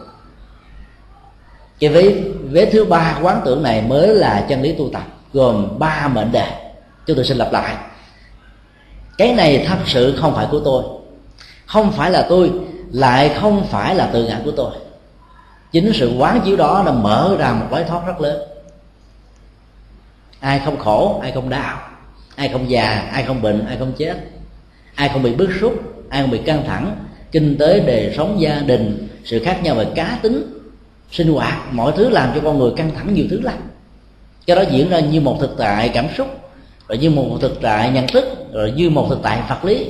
Cái vế vế thứ ba quán tưởng này mới là chân lý tu tập, gồm ba mệnh đề. Chúng tôi xin lặp lại. Cái này thật sự không phải của tôi. Không phải là tôi, lại không phải là tự ngã của tôi. Chính sự quán chiếu đó đã mở ra một lối thoát rất lớn. Ai không khổ, ai không đau ai không già, ai không bệnh, ai không chết. Ai không bị bức xúc, ai không bị căng thẳng. Kinh tế, đời sống, gia đình, sự khác nhau về cá tính, sinh hoạt, mọi thứ làm cho con người căng thẳng nhiều thứ lắm. Cái đó diễn ra như một thực tại cảm xúc, rồi như một thực tại nhận thức, rồi như một thực tại vật lý,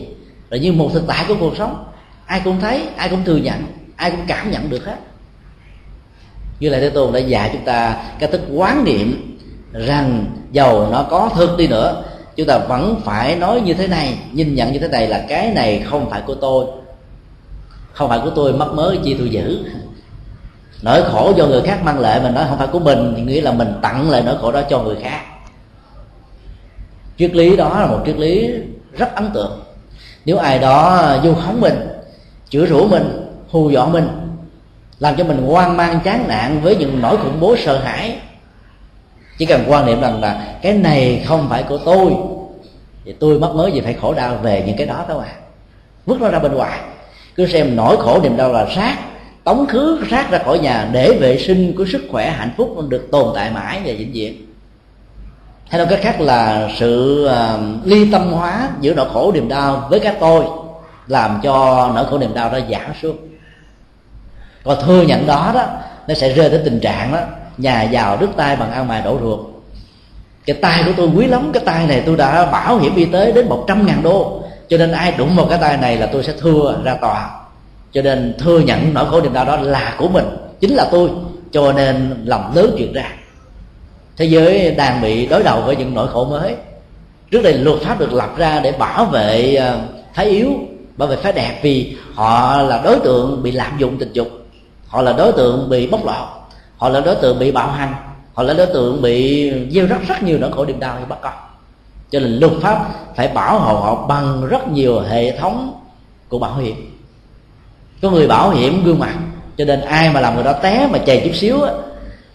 rồi như một thực tại của cuộc sống. Ai cũng thấy, ai cũng thừa nhận, ai cũng cảm nhận được hết. Như là thế tôn đã dạy chúng ta cái thức quán niệm rằng dầu nó có thực đi nữa chúng ta vẫn phải nói như thế này, nhìn nhận như thế này là cái này không phải của tôi. Không phải của tôi, mất mới chi tôi giữ. Nỗi khổ do người khác mang lại mình nói không phải của mình, thì nghĩa là mình tặng lại nỗi khổ đó cho người khác. Triết lý đó là một triết lý rất ấn tượng. Nếu ai đó du khống mình, chữa rủa mình, hù dọa mình, làm cho mình hoang mang, chán nản với những nỗi khủng bố sợ hãi chỉ cần quan niệm rằng là cái này không phải của tôi thì tôi mất mới gì phải khổ đau về những cái đó các à. Vứt nó ra bên ngoài cứ xem nỗi khổ niềm đau là rác tống khứ rác ra khỏi nhà để vệ sinh của sức khỏe hạnh phúc được tồn tại mãi và vĩnh viễn. Hay nói cách khác là sự uh, ly tâm hóa giữa nỗi khổ niềm đau với các tôi làm cho nỗi khổ niềm đau đó giảm xuống. Còn thừa nhận đó đó nó sẽ rơi tới tình trạng đó nhà giàu đứt tay bằng ăn mài đổ ruột. Cái tay của tôi quý lắm, cái tay này tôi đã bảo hiểm y tế đến một trăm ngàn đô. Cho nên ai đụng vào cái tay này là tôi sẽ thua ra tòa. Cho nên thừa nhận nỗi khổ niềm đau đó là của mình, chính là tôi. Cho nên lòng lớn chuyện ra. Thế giới đang bị đối đầu với những nỗi khổ mới. Trước đây luật pháp được lập ra để bảo vệ ờ, thái yếu, bảo vệ phái đẹp vì họ là đối tượng bị lạm dụng tình dục, họ là đối tượng bị bóc lột họ là đối tượng bị bạo hành. Họ là đối tượng bị gieo rất rất nhiều nỗi khổ niềm đau như bắt con. Cho nên luật pháp phải bảo hộ họ bằng rất nhiều hệ thống của bảo hiểm. Có người bảo hiểm gương mặt, cho nên ai mà làm người đó té mà chè chút xíu á,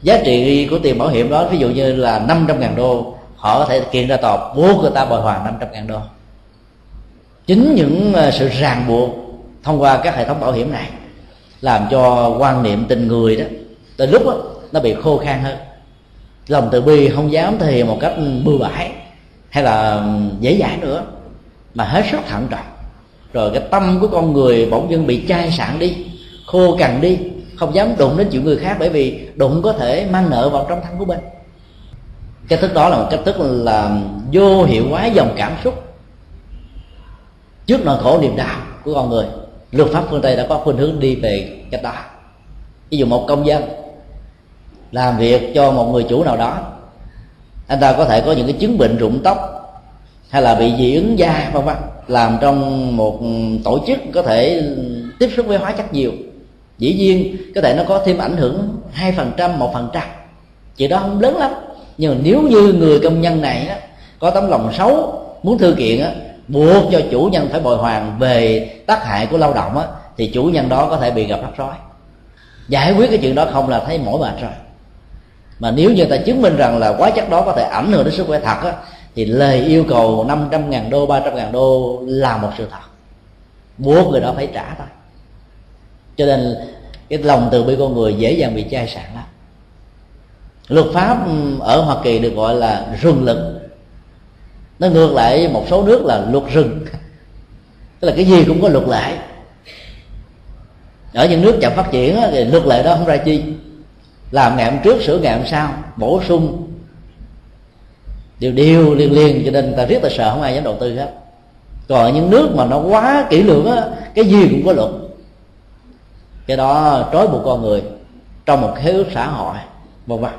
giá trị của tiền bảo hiểm đó, ví dụ như là 500 ngàn đô, họ có thể kiện ra tòa buộc người ta bồi hoàn 500 ngàn đô. Chính những ờ, sự ràng buộc thông qua các hệ thống bảo hiểm này làm cho quan niệm tình người đó tới lúc đó, nó bị khô khan hơn. Lòng từ bi không dám thể hiện một cách bừa bãi hay là ừ, dễ dãi nữa mà hết sức thận trọng. Rồi cái tâm của con người bỗng dưng bị chai sạn đi khô cằn đi không dám đụng đến chuyện người khác bởi vì đụng có thể mang nợ vào trong thân của mình. Cái thức đó là một cách thức là vô hiệu hóa dòng cảm xúc trước nỗi khổ niềm đau của con người. Luật pháp phương tây đã có khuynh hướng đi về cách đó. Ví dụ một công dân làm việc cho một người chủ nào đó. Anh ta có thể có những cái chứng bệnh rụng tóc hay là bị dị ứng da vân vân. Làm trong một tổ chức có thể tiếp xúc với hóa chất nhiều. Dĩ nhiên có thể nó có thêm ảnh hưởng hai phần trăm một phần trăm. Chuyện đó không lớn lắm. Nhưng mà nếu như người công nhân này á, có tấm lòng xấu muốn thư kiện á, buộc cho chủ nhân phải bồi hoàn về tác hại của lao động á, thì chủ nhân đó có thể bị gặp rắc rối. Giải quyết cái chuyện đó không là thấy mỏi mệt rồi mà nếu như ta chứng minh rằng là quá chất đó có thể ảnh hưởng đến sức khỏe thật á, thì lời yêu cầu 500 ngàn đô 300 ngàn đô là một sự thật. Buộc người đó phải trả thôi. Cho nên cái lòng từ bi con người dễ dàng bị chai sạn lắm. Luật pháp ừ, ở hoa kỳ được gọi là rừng lực. Nó ngược lại một số nước là luật rừng. Tức là cái gì cũng có luật lệ. Ở những nước chậm phát triển thì luật lệ đó không ra chi làm ngày hôm trước, sửa ngày hôm sau, bổ sung điều điều liên liên, cho nên ta riết ta sợ, không ai dám đầu tư hết. Còn những nước mà nó quá kỹ lưỡng á, cái gì cũng có luật. Cái đó trói buộc con người trong một khế ước xã hội, vân vân.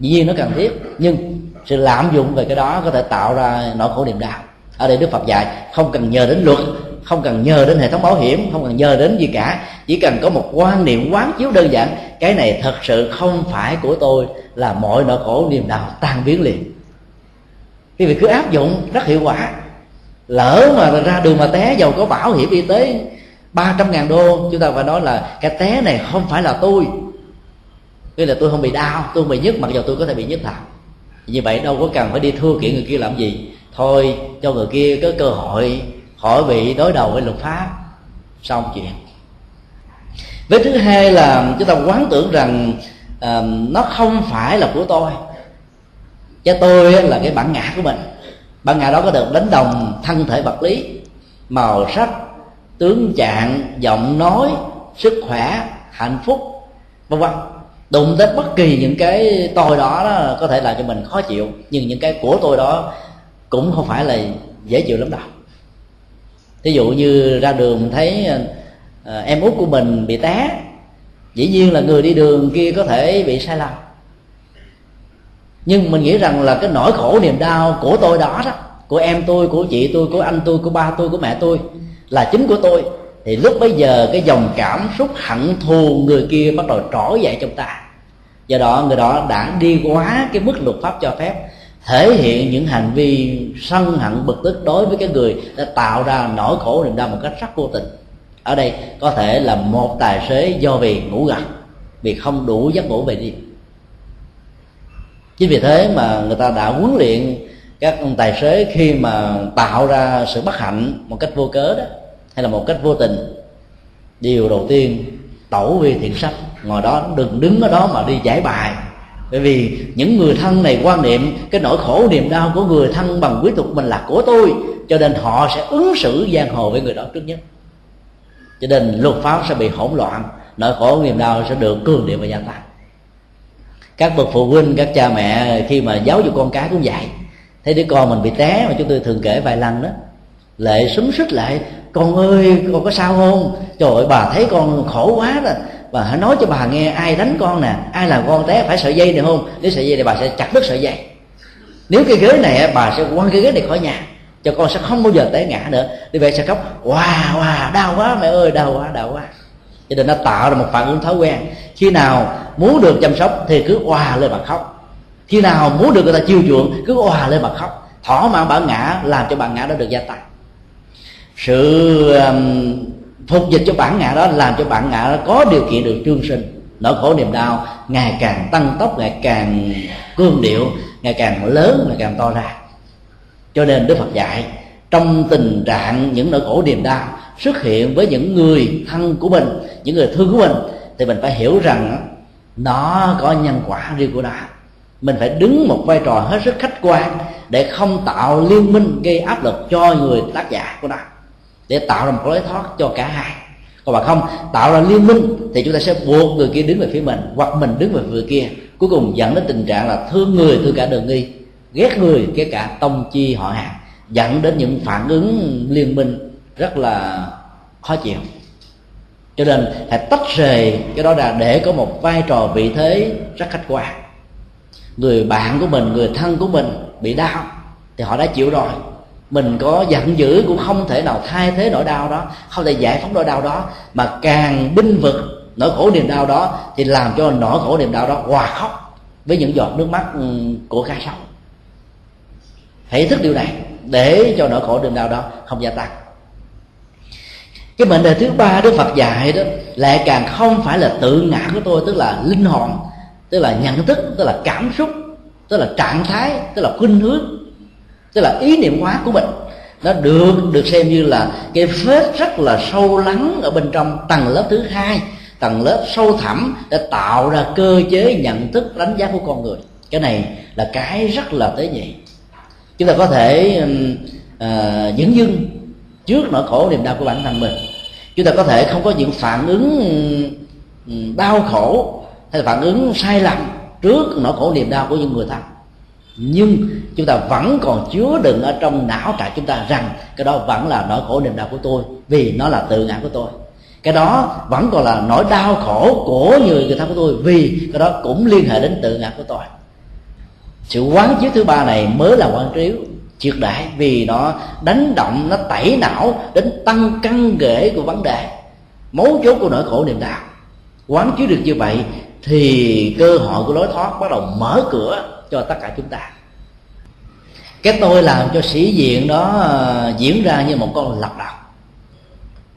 Dĩ nhiên nó cần thiết, nhưng sự lạm dụng về cái đó có thể tạo ra nỗi khổ niềm đau ở đây đức phật dạy, không cần nhờ đến luật không cần nhờ đến hệ thống bảo hiểm, không cần nhờ đến gì cả. Chỉ cần có một quan niệm quán chiếu đơn giản, cái này thật sự không phải của tôi, là mọi nỗi khổ niềm đau tan biến liền. Cái việc cứ áp dụng, rất hiệu quả. Lỡ mà ra đường mà té giàu có bảo hiểm y tế 300 ngàn đô, chúng ta phải nói là cái té này không phải là tôi. Tức là tôi không bị đau, tôi không bị nhức, mặc dù tôi có thể bị nhức thật như vậy đâu có cần phải đi thua kiện người kia làm gì. Thôi, cho người kia có cơ hội khỏi bị đối đầu với luật pháp. Xong chuyện. Với thứ hai là chúng ta quán tưởng rằng uh, nó không phải là của tôi. Cho tôi là cái bản ngã của mình. Bản ngã đó có được đánh đồng thân thể vật lý màu sắc tướng trạng giọng nói sức khỏe hạnh phúc vân vân. Đụng tới bất kỳ những cái tôi đó, đó có thể làm cho mình khó chịu nhưng những cái của tôi đó cũng không phải là dễ chịu lắm đâu ví dụ như ra đường thấy à, em út của mình bị té dĩ nhiên là người đi đường kia có thể bị sai lầm. Nhưng mình nghĩ rằng là cái nỗi khổ niềm đau của tôi đó đó của em tôi của chị tôi của anh tôi của ba tôi của mẹ tôi là chính của tôi thì lúc bấy giờ cái dòng cảm xúc hận thù người kia bắt đầu trỗi dậy trong ta. Do đó người đó đã đi quá cái mức luật pháp cho phép thể hiện những hành vi sân hận, bực tức đối với cái người đã tạo ra nỗi khổ niềm đau một cách rất vô tình. Ở đây có thể là một tài xế do vì ngủ gật, vì không đủ giấc ngủ về đêm. Chính vì thế mà người ta đã huấn luyện các ông tài xế khi mà tạo ra sự bất hạnh một cách vô cớ đó, hay là một cách vô tình. Điều đầu tiên, tẩu vi thiện sách ngồi đó, đừng đứng ở đó mà đi giải bài bởi vì những người thân này quan niệm, cái nỗi khổ niềm đau của người thân bằng quý tục mình là của tôi, cho nên họ sẽ ứng xử giang hồ với người đó trước nhất. Cho nên luật pháp sẽ bị hỗn loạn, nỗi khổ niềm đau sẽ được cường điệu và gia tăng. Các bậc phụ huynh, các cha mẹ khi mà giáo dục con cái cũng vậy. Thấy đứa con mình bị té mà chúng tôi thường kể vài lần đó, lệ súng xích lại, con ơi, con có sao không? Trời ơi, bà thấy con khổ quá rồi và hãy nói cho bà nghe ai đánh con nè ai làm con té phải sợi dây được không? Nếu sợi dây thì bà sẽ chặt đứt sợi dây. Nếu cái ghế này bà sẽ quăng cái ghế này khỏi nhà cho con sẽ không bao giờ té ngã nữa. Đi về sẽ khóc wow wow đau quá mẹ ơi đau quá đau quá. Cho nên nó tạo ra một phản ứng thói quen. Khi nào muốn được chăm sóc thì cứ oà lên mà khóc. Khi nào muốn được người ta chiêu chuộng cứ oà lên mà khóc. Thỏa mãn bản ngã làm cho bản ngã đó được gia tăng. Sự um, phục dịch cho bản ngã đó, làm cho bản ngã đó có điều kiện được trương sinh. Nỗi khổ niềm đau, ngày càng tăng tốc, ngày càng cương điệu, ngày càng lớn, ngày càng to ra. Cho nên đức phật dạy, trong tình trạng những nỗi khổ niềm đau xuất hiện với những người thân của mình, những người thương của mình, thì mình phải hiểu rằng nó có nhân quả riêng của nó. Mình phải đứng một vai trò hết sức khách quan để không tạo liên minh, gây áp lực cho người tác giả của nó để tạo ra một lối thoát cho cả hai. Còn mà không, tạo ra liên minh thì chúng ta sẽ buộc người kia đứng về phía mình, hoặc mình đứng về phía kia. Cuối cùng dẫn đến tình trạng là thương người, thương cả đường nghi ghét người, kể cả tông chi họ hàng, dẫn đến những phản ứng liên minh rất là khó chịu. Cho nên hãy tách rời cái đó ra để có một vai trò vị thế rất khách quan. Người bạn của mình, người thân của mình bị đau thì họ đã chịu rồi mình có giận dữ cũng không thể nào thay thế nỗi đau đó, không thể giải phóng nỗi đau đó. Mà càng binh vực nỗi khổ niềm đau đó thì làm cho nỗi khổ niềm đau đó hòa khóc với những giọt nước mắt ừ, của ca sấu hãy thức điều này để cho nỗi khổ niềm đau đó không gia tăng. Cái mệnh đề thứ ba đức phật dạy đó lại càng không phải là tự ngã của tôi, tức là linh hồn, tức là nhận thức, tức là cảm xúc, tức là trạng thái, tức là khuynh hướng tức là ý niệm hóa của mình. Nó được được xem như là cái vết rất là sâu lắng ở bên trong tầng lớp thứ hai tầng lớp sâu thẳm để tạo ra cơ chế nhận thức đánh giá của con người. Cái này là cái rất là tế nhị. Chúng ta có thể uh, à, dững dưng trước nỗi khổ niềm đau của bản thân mình. Chúng ta có thể không có những phản ứng đau khổ hay là phản ứng sai lầm trước nỗi khổ niềm đau của những người thân nhưng chúng ta vẫn còn chứa đựng ở trong não cả chúng ta rằng cái đó vẫn là nỗi khổ niềm đau của tôi, vì nó là tự ngã của tôi. Cái đó vẫn còn là nỗi đau khổ của người người thân của tôi, vì cái đó cũng liên hệ đến tự ngã của tôi. Sự quán chiếu thứ ba này mới là quán chiếu triệt đại vì nó đánh động, nó tẩy não đến tăng căn ghế của vấn đề, mấu chốt của nỗi khổ niềm đau. Quán chiếu được như vậy thì cơ hội của lối thoát bắt đầu mở cửa cho tất cả chúng ta. Cái tôi làm cho sĩ diện đó ờ, diễn ra như một con lật đật,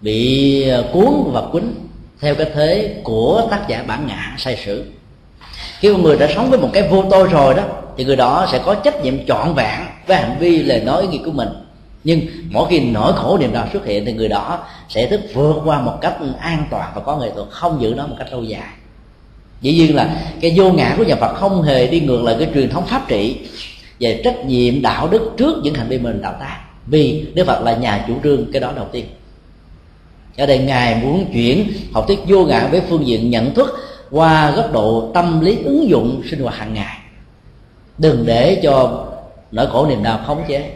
bị ờ, cuốn và quýnh theo cái thế của tác giả bản ngã sai sử. Khi một người đã sống với một cái vô tôi rồi đó thì người đó sẽ có trách nhiệm trọn vẹn với hành vi lời nói ý nghĩa của mình. Nhưng mỗi khi nỗi khổ niềm đau xuất hiện thì người đó sẽ thức vượt qua một cách an toàn và có nghệ thuật không giữ nó một cách lâu dài dĩ nhiên là cái vô ngã của nhà phật không hề đi ngược lại cái truyền thống pháp trị về trách nhiệm, đạo đức trước những hành vi mình tạo tác. Vì đức phật là nhà chủ trương cái đó đầu tiên. Ở đây ngài muốn chuyển học thuyết vô ngã với phương diện nhận thức qua góc độ tâm lý ứng dụng sinh hoạt hàng ngày. Đừng để cho nỗi khổ niềm đau khống chế.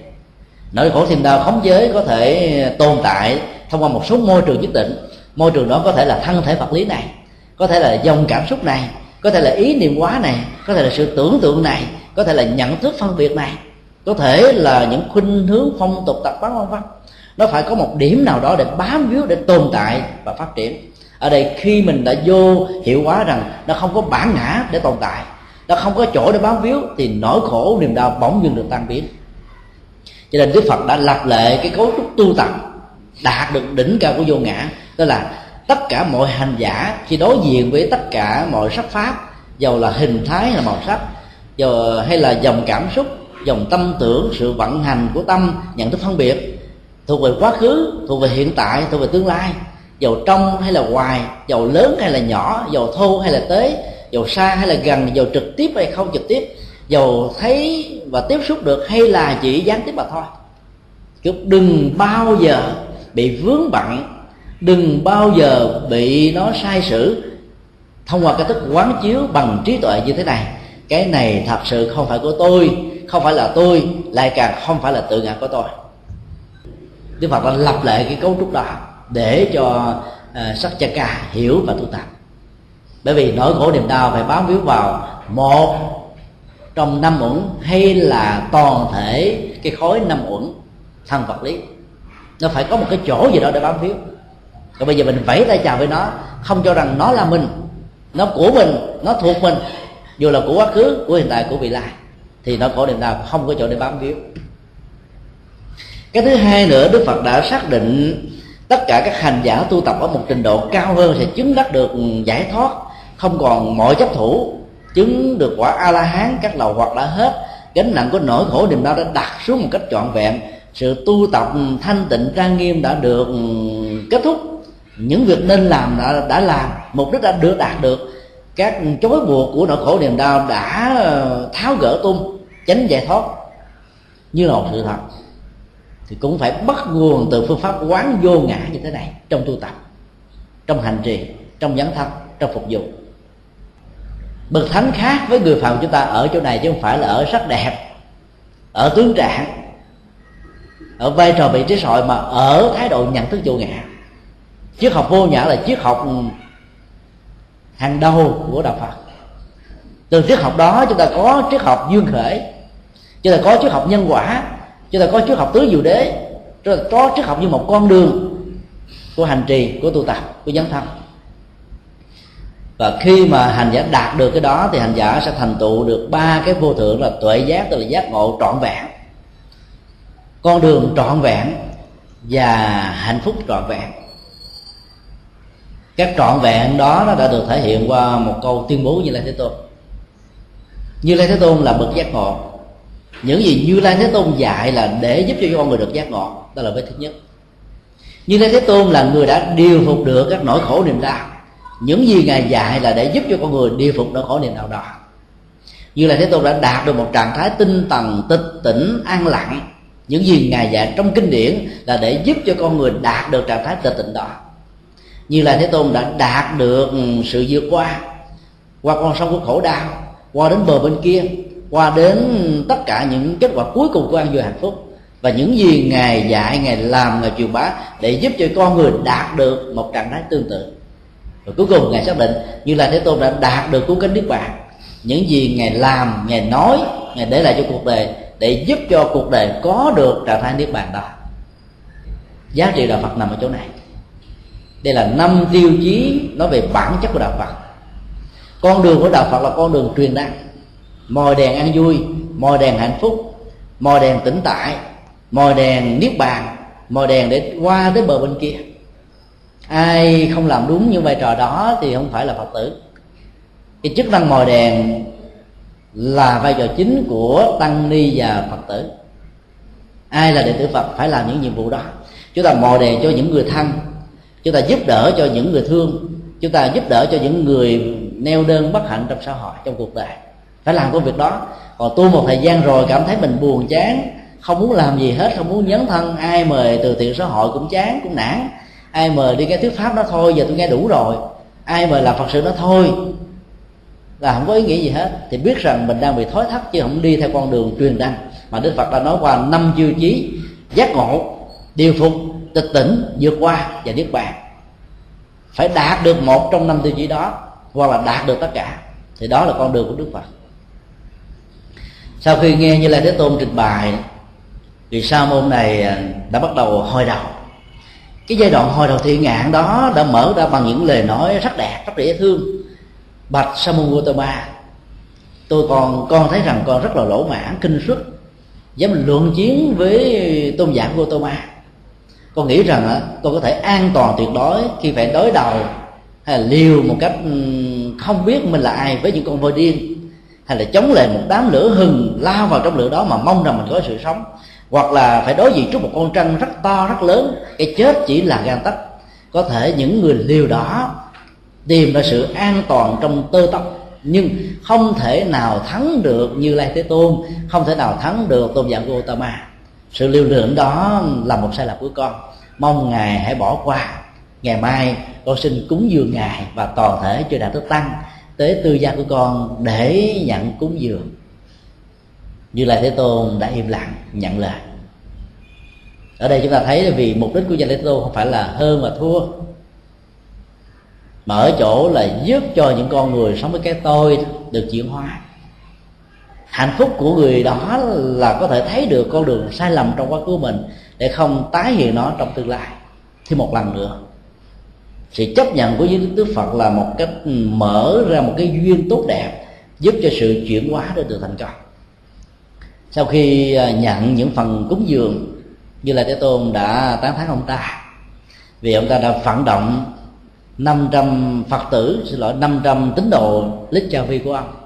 Nỗi khổ niềm đau khống chế có thể tồn tại thông qua một số môi trường nhất định. Môi trường đó có thể là thân thể vật lý này có thể là dòng cảm xúc này, có thể là ý niệm quá này, có thể là sự tưởng tượng này, có thể là nhận thức phân biệt này. Có thể là những khuynh hướng phong tục tập quán vân vân nó phải có một điểm nào đó để bám víu, để tồn tại và phát triển. Ở đây khi mình đã vô hiệu hóa rằng nó không có bản ngã để tồn tại, nó không có chỗ để bám víu, thì nỗi khổ, niềm đau bỗng dưng được tan biến. Cho nên đức phật đã lập lệ cái cấu trúc tu tập, đạt được đỉnh cao của vô ngã tức là tất cả mọi hành giả khi đối diện với tất cả mọi sắc pháp, dầu là hình thái hay là màu sắc, dầu hay là dòng cảm xúc, dòng tâm tưởng, sự vận hành của tâm, nhận thức phân biệt, thuộc về quá khứ, thuộc về hiện tại, thuộc về tương lai, dầu trong hay là ngoài, dầu lớn hay là nhỏ, dầu thô hay là tế, dầu xa hay là gần, dầu trực tiếp hay không trực tiếp, dầu thấy và tiếp xúc được hay là chỉ gián tiếp mà thôi. Chứ đừng bao giờ bị vướng bận đừng bao giờ bị nó sai sử. Thông qua cái thức quán chiếu bằng trí tuệ như thế này cái này thật sự không phải của tôi không phải là tôi lại càng không phải là tự ngã của tôi. Đức phật đã lập lại cái cấu trúc đó để cho uh, sắc cha ca hiểu và tu tập. Bởi vì nỗi khổ niềm đau phải bám víu vào một trong năm uẩn hay là toàn thể cái khối năm uẩn thân vật lý. Nó phải có một cái chỗ gì đó để bám víu còn bây giờ mình vẫy tay chào với nó, không cho rằng nó là mình. Nó của mình, nó thuộc mình. Dù là của quá khứ, của hiện tại, của vị lai, thì nó khổ niềm đau, không có chỗ để bám víu. Cái thứ hai nữa, đức phật đã xác định tất cả các hành giả tu tập ở một trình độ cao hơn sẽ chứng đắc được giải thoát. Không còn mọi chấp thủ, chứng được quả a la hán các lầu hoặc đã hết. Gánh nặng của nỗi khổ niềm đau đã đặt xuống một cách trọn vẹn. Sự tu tập thanh tịnh trang nghiêm đã được kết thúc những việc nên làm đã, đã làm mục đích đã được đạt được. Các chối buộc của nỗi khổ niềm đau đã ờ, tháo gỡ tung tránh giải thoát. Như là một sự thật thì cũng phải bắt nguồn từ phương pháp quán vô ngã như thế này trong tu tập trong hành trì trong dẫn thân trong phục vụ. Bậc thánh khác với người phàm chúng ta ở chỗ này chứ không phải là ở sắc đẹp ở tướng trạng ở vai trò vị trí xã mà ở thái độ nhận thức vô ngã triết học vô nhã là triết học ừ, hàng đầu của đạo phật. Từ triết học đó chúng ta có triết học dương khởi, chúng ta có triết học nhân quả, chúng ta có triết học tứ diệu đế, chúng ta có triết học như một con đường của hành trì, của tu tập, của dấn thân. Và khi mà hành giả đạt được cái đó thì hành giả sẽ thành tựu được ba cái vô thượng là tuệ giác, tức là giác ngộ trọn vẹn. Con đường trọn vẹn và hạnh phúc trọn vẹn các trọn vẹn đó nó đã được thể hiện qua một câu tuyên bố như lai thế tôn. Như lai thế tôn là bậc giác ngộ. Những gì như lai thế tôn dạy là để giúp cho con người được giác ngộ, đó là vết thứ nhất. Như lai thế tôn là người đã điều phục được các nỗi khổ niềm đau. Những gì ngài dạy là để giúp cho con người điều phục nỗi khổ niềm đau đó. Như là thế tôn đã đạt được một trạng thái tinh tần, tịch tỉnh an lặng. Những gì ngài dạy trong kinh điển là để giúp cho con người đạt được trạng thái tịch tịnh đó như là thế tôn đã đạt được sự vượt qua qua con sông của khổ đau, qua đến bờ bên kia, qua đến tất cả những kết quả cuối cùng của an vui hạnh phúc. Và những gì ngài dạy, ngài làm, ngài truyền bá để giúp cho con người đạt được một trạng thái tương tự. Và cuối cùng ngài xác định như là thế tôn đã đạt được cuốn kinh niết bàn. Những gì ngài làm, ngài nói, ngài để lại cho cuộc đời để giúp cho cuộc đời có được trạng thái niết bàn đó. Giá trị đạo phật nằm ở chỗ này đây là năm tiêu chí nói về bản chất của đạo phật. Con đường của đạo phật là con đường truyền đăng mồi đèn ăn vui mồi đèn hạnh phúc mồi đèn tĩnh tại mồi đèn niết bàn mồi đèn để qua tới bờ bên kia. Ai không làm đúng những vai trò đó thì không phải là phật tử. Cái chức năng mồi đèn là vai trò chính của tăng ni và phật tử. Ai là đệ tử phật phải làm những nhiệm vụ đó. Chúng ta mồi đèn cho những người thân chúng ta giúp đỡ cho những người thương. Chúng ta giúp đỡ cho những người neo đơn bất hạnh trong xã hội, trong cuộc đời. Phải làm công việc đó. Còn tu một thời gian rồi cảm thấy mình buồn chán, không muốn làm gì hết, không muốn nhấn thân. Ai mời từ thiện xã hội cũng chán, cũng nản. Ai mời đi nghe thuyết pháp đó thôi, giờ tôi nghe đủ rồi. Ai mời làm phật sự đó thôi, là không có ý nghĩa gì hết. Thì biết rằng mình đang bị thói thắt chứ không đi theo con đường truyền đăng. Mà đức phật đã nói qua năm tiêu chí giác ngộ, điều phục tịch tỉnh vượt qua và niết bàn. Phải đạt được một trong năm tiêu chí đó, hoặc là đạt được tất cả, thì đó là con đường của đức phật. Sau khi nghe như lai thế tôn trình bày, thì sa môn này à, đã bắt đầu hồi đầu. Cái giai đoạn hồi đầu thiện ngạn đó đã mở ra bằng những lời nói rất đẹp, rất dễ thương. Bạch sa môn gotama tôi còn, con thấy rằng con rất là lỗ mãn kinh suất, dám luận chiến với tôn giả gotama con nghĩ rằng con có thể an toàn tuyệt đối khi phải đối đầu hay là liều một cách ừ, không biết mình là ai với những con voi điên, hay là chống lại một đám lửa hừng lao vào trong lửa đó mà mong rằng mình có sự sống, hoặc là phải đối diện trước một con trăng rất to, rất lớn, cái chết chỉ là gan tắc có thể những người liều đó tìm ra sự an toàn trong tơ tóc, nhưng không thể nào thắng được như lai thế tôn, không thể nào thắng được tôn giả gotama sự liều lượng đó là một sai lầm của con. Mong ngài hãy bỏ qua. Ngày mai con xin cúng dường ngài và toàn thể cho đại đức tăng tới tư gia của con để nhận cúng dường. Như lai thế tôn đã im lặng nhận lời. Ở đây chúng ta thấy là vì mục đích của gia lai thế tôn không phải là hơn và thua, mà ở chỗ là giúp cho những con người sống với cái tôi được chuyển hóa hạnh phúc của người đó là có thể thấy được con đường sai lầm trong quá khứ mình để không tái hiện nó trong tương lai. Thêm một lần nữa, sự chấp nhận của giới đức phật là một cách ừ, mở ra một cái duyên tốt đẹp giúp cho sự chuyển hóa để được thành công. Sau khi à, nhận những phần cúng dường như là thế tôn đã tán thán ông ta, vì ông ta đã phản động 500 Phật tử, xin lỗi 500 tín đồ lít cha vi của ông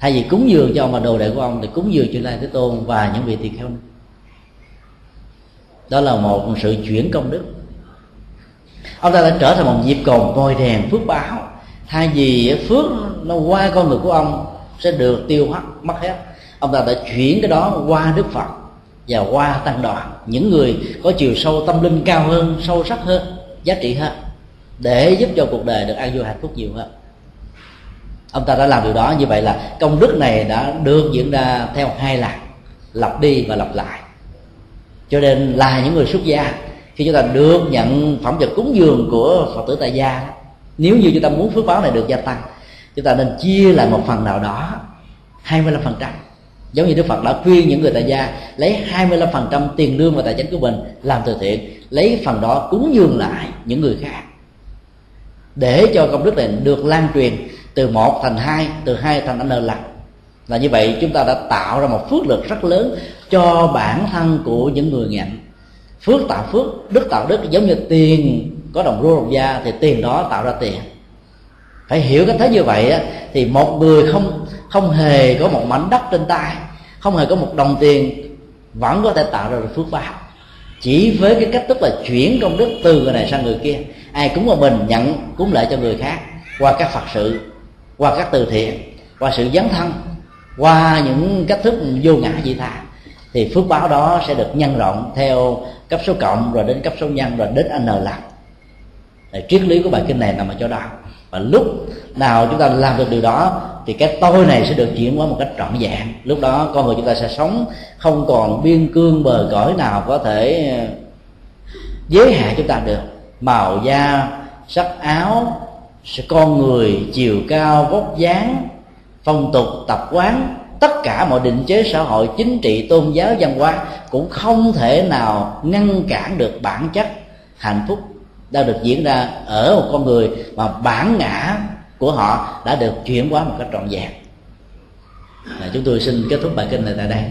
thay vì cúng dường cho ông và đồ đệ của ông thì cúng dường cho lai thế tôn và những vị tỳ kheo đó là một sự chuyển công đức. Ông ta đã trở thành một dịp cầu ngồi đèn phước báo. Thay vì phước nó qua con người của ông sẽ được tiêu mất mất hết, ông ta đã chuyển cái đó qua đức phật và qua tăng đoàn. Những người có chiều sâu tâm linh cao hơn, sâu sắc hơn, giá trị hơn, để giúp cho cuộc đời được an vui hạnh phúc nhiều hơn ông ta đã làm điều đó, như vậy là công đức này đã được diễn ra theo hai lần lặp đi và lặp lại. Cho nên là những người xuất gia, khi chúng ta được nhận phẩm vật cúng dường của phật tử tại gia, nếu như chúng ta muốn phước báo này được gia tăng, chúng ta nên chia lại một phần nào đó 25% giống như Đức Phật đã khuyên những người tại gia, lấy 25% tiền lương và tài chính của mình làm từ thiện, lấy phần đó cúng dường lại những người khác, để cho công đức này được lan truyền từ một thành hai từ hai thành n lần là như vậy chúng ta đã tạo ra một phước lực rất lớn cho bản thân của những người nghèo. Phước tạo phước đức tạo đức giống như tiền có đồng rô đồng da thì tiền đó tạo ra tiền. Phải hiểu cái thế như vậy á, thì một người không không hề có một mảnh đất trên tay không hề có một đồng tiền vẫn có thể tạo ra được phước báo. Chỉ với cái cách tức là chuyển công đức từ người này sang người kia ai cúng vào mình nhận cúng lại cho người khác qua các phật sự qua các từ thiện, qua sự dấn thân, qua những cách thức vô ngã dị tha, thì phước báo đó sẽ được nhân rộng theo cấp số cộng, rồi đến cấp số nhân, rồi đến n lần triết lý của bài kinh này nằm ở chỗ đó. Và lúc nào chúng ta làm được điều đó, thì cái tôi này sẽ được chuyển hóa một cách trọn vẹn. Lúc đó con người chúng ta sẽ sống, không còn biên cương bờ cõi nào có thể ờ, giới hạn chúng ta được. Màu da, sắc áo con người chiều cao vóc dáng, phong tục tập quán, tất cả mọi định chế xã hội, chính trị, tôn giáo, văn hóa cũng không thể nào ngăn cản được bản chất hạnh phúc đang được diễn ra ở một con người mà bản ngã của họ đã được chuyển hóa một cách trọn vẹn. Chúng tôi xin kết thúc bài kinh này tại đây.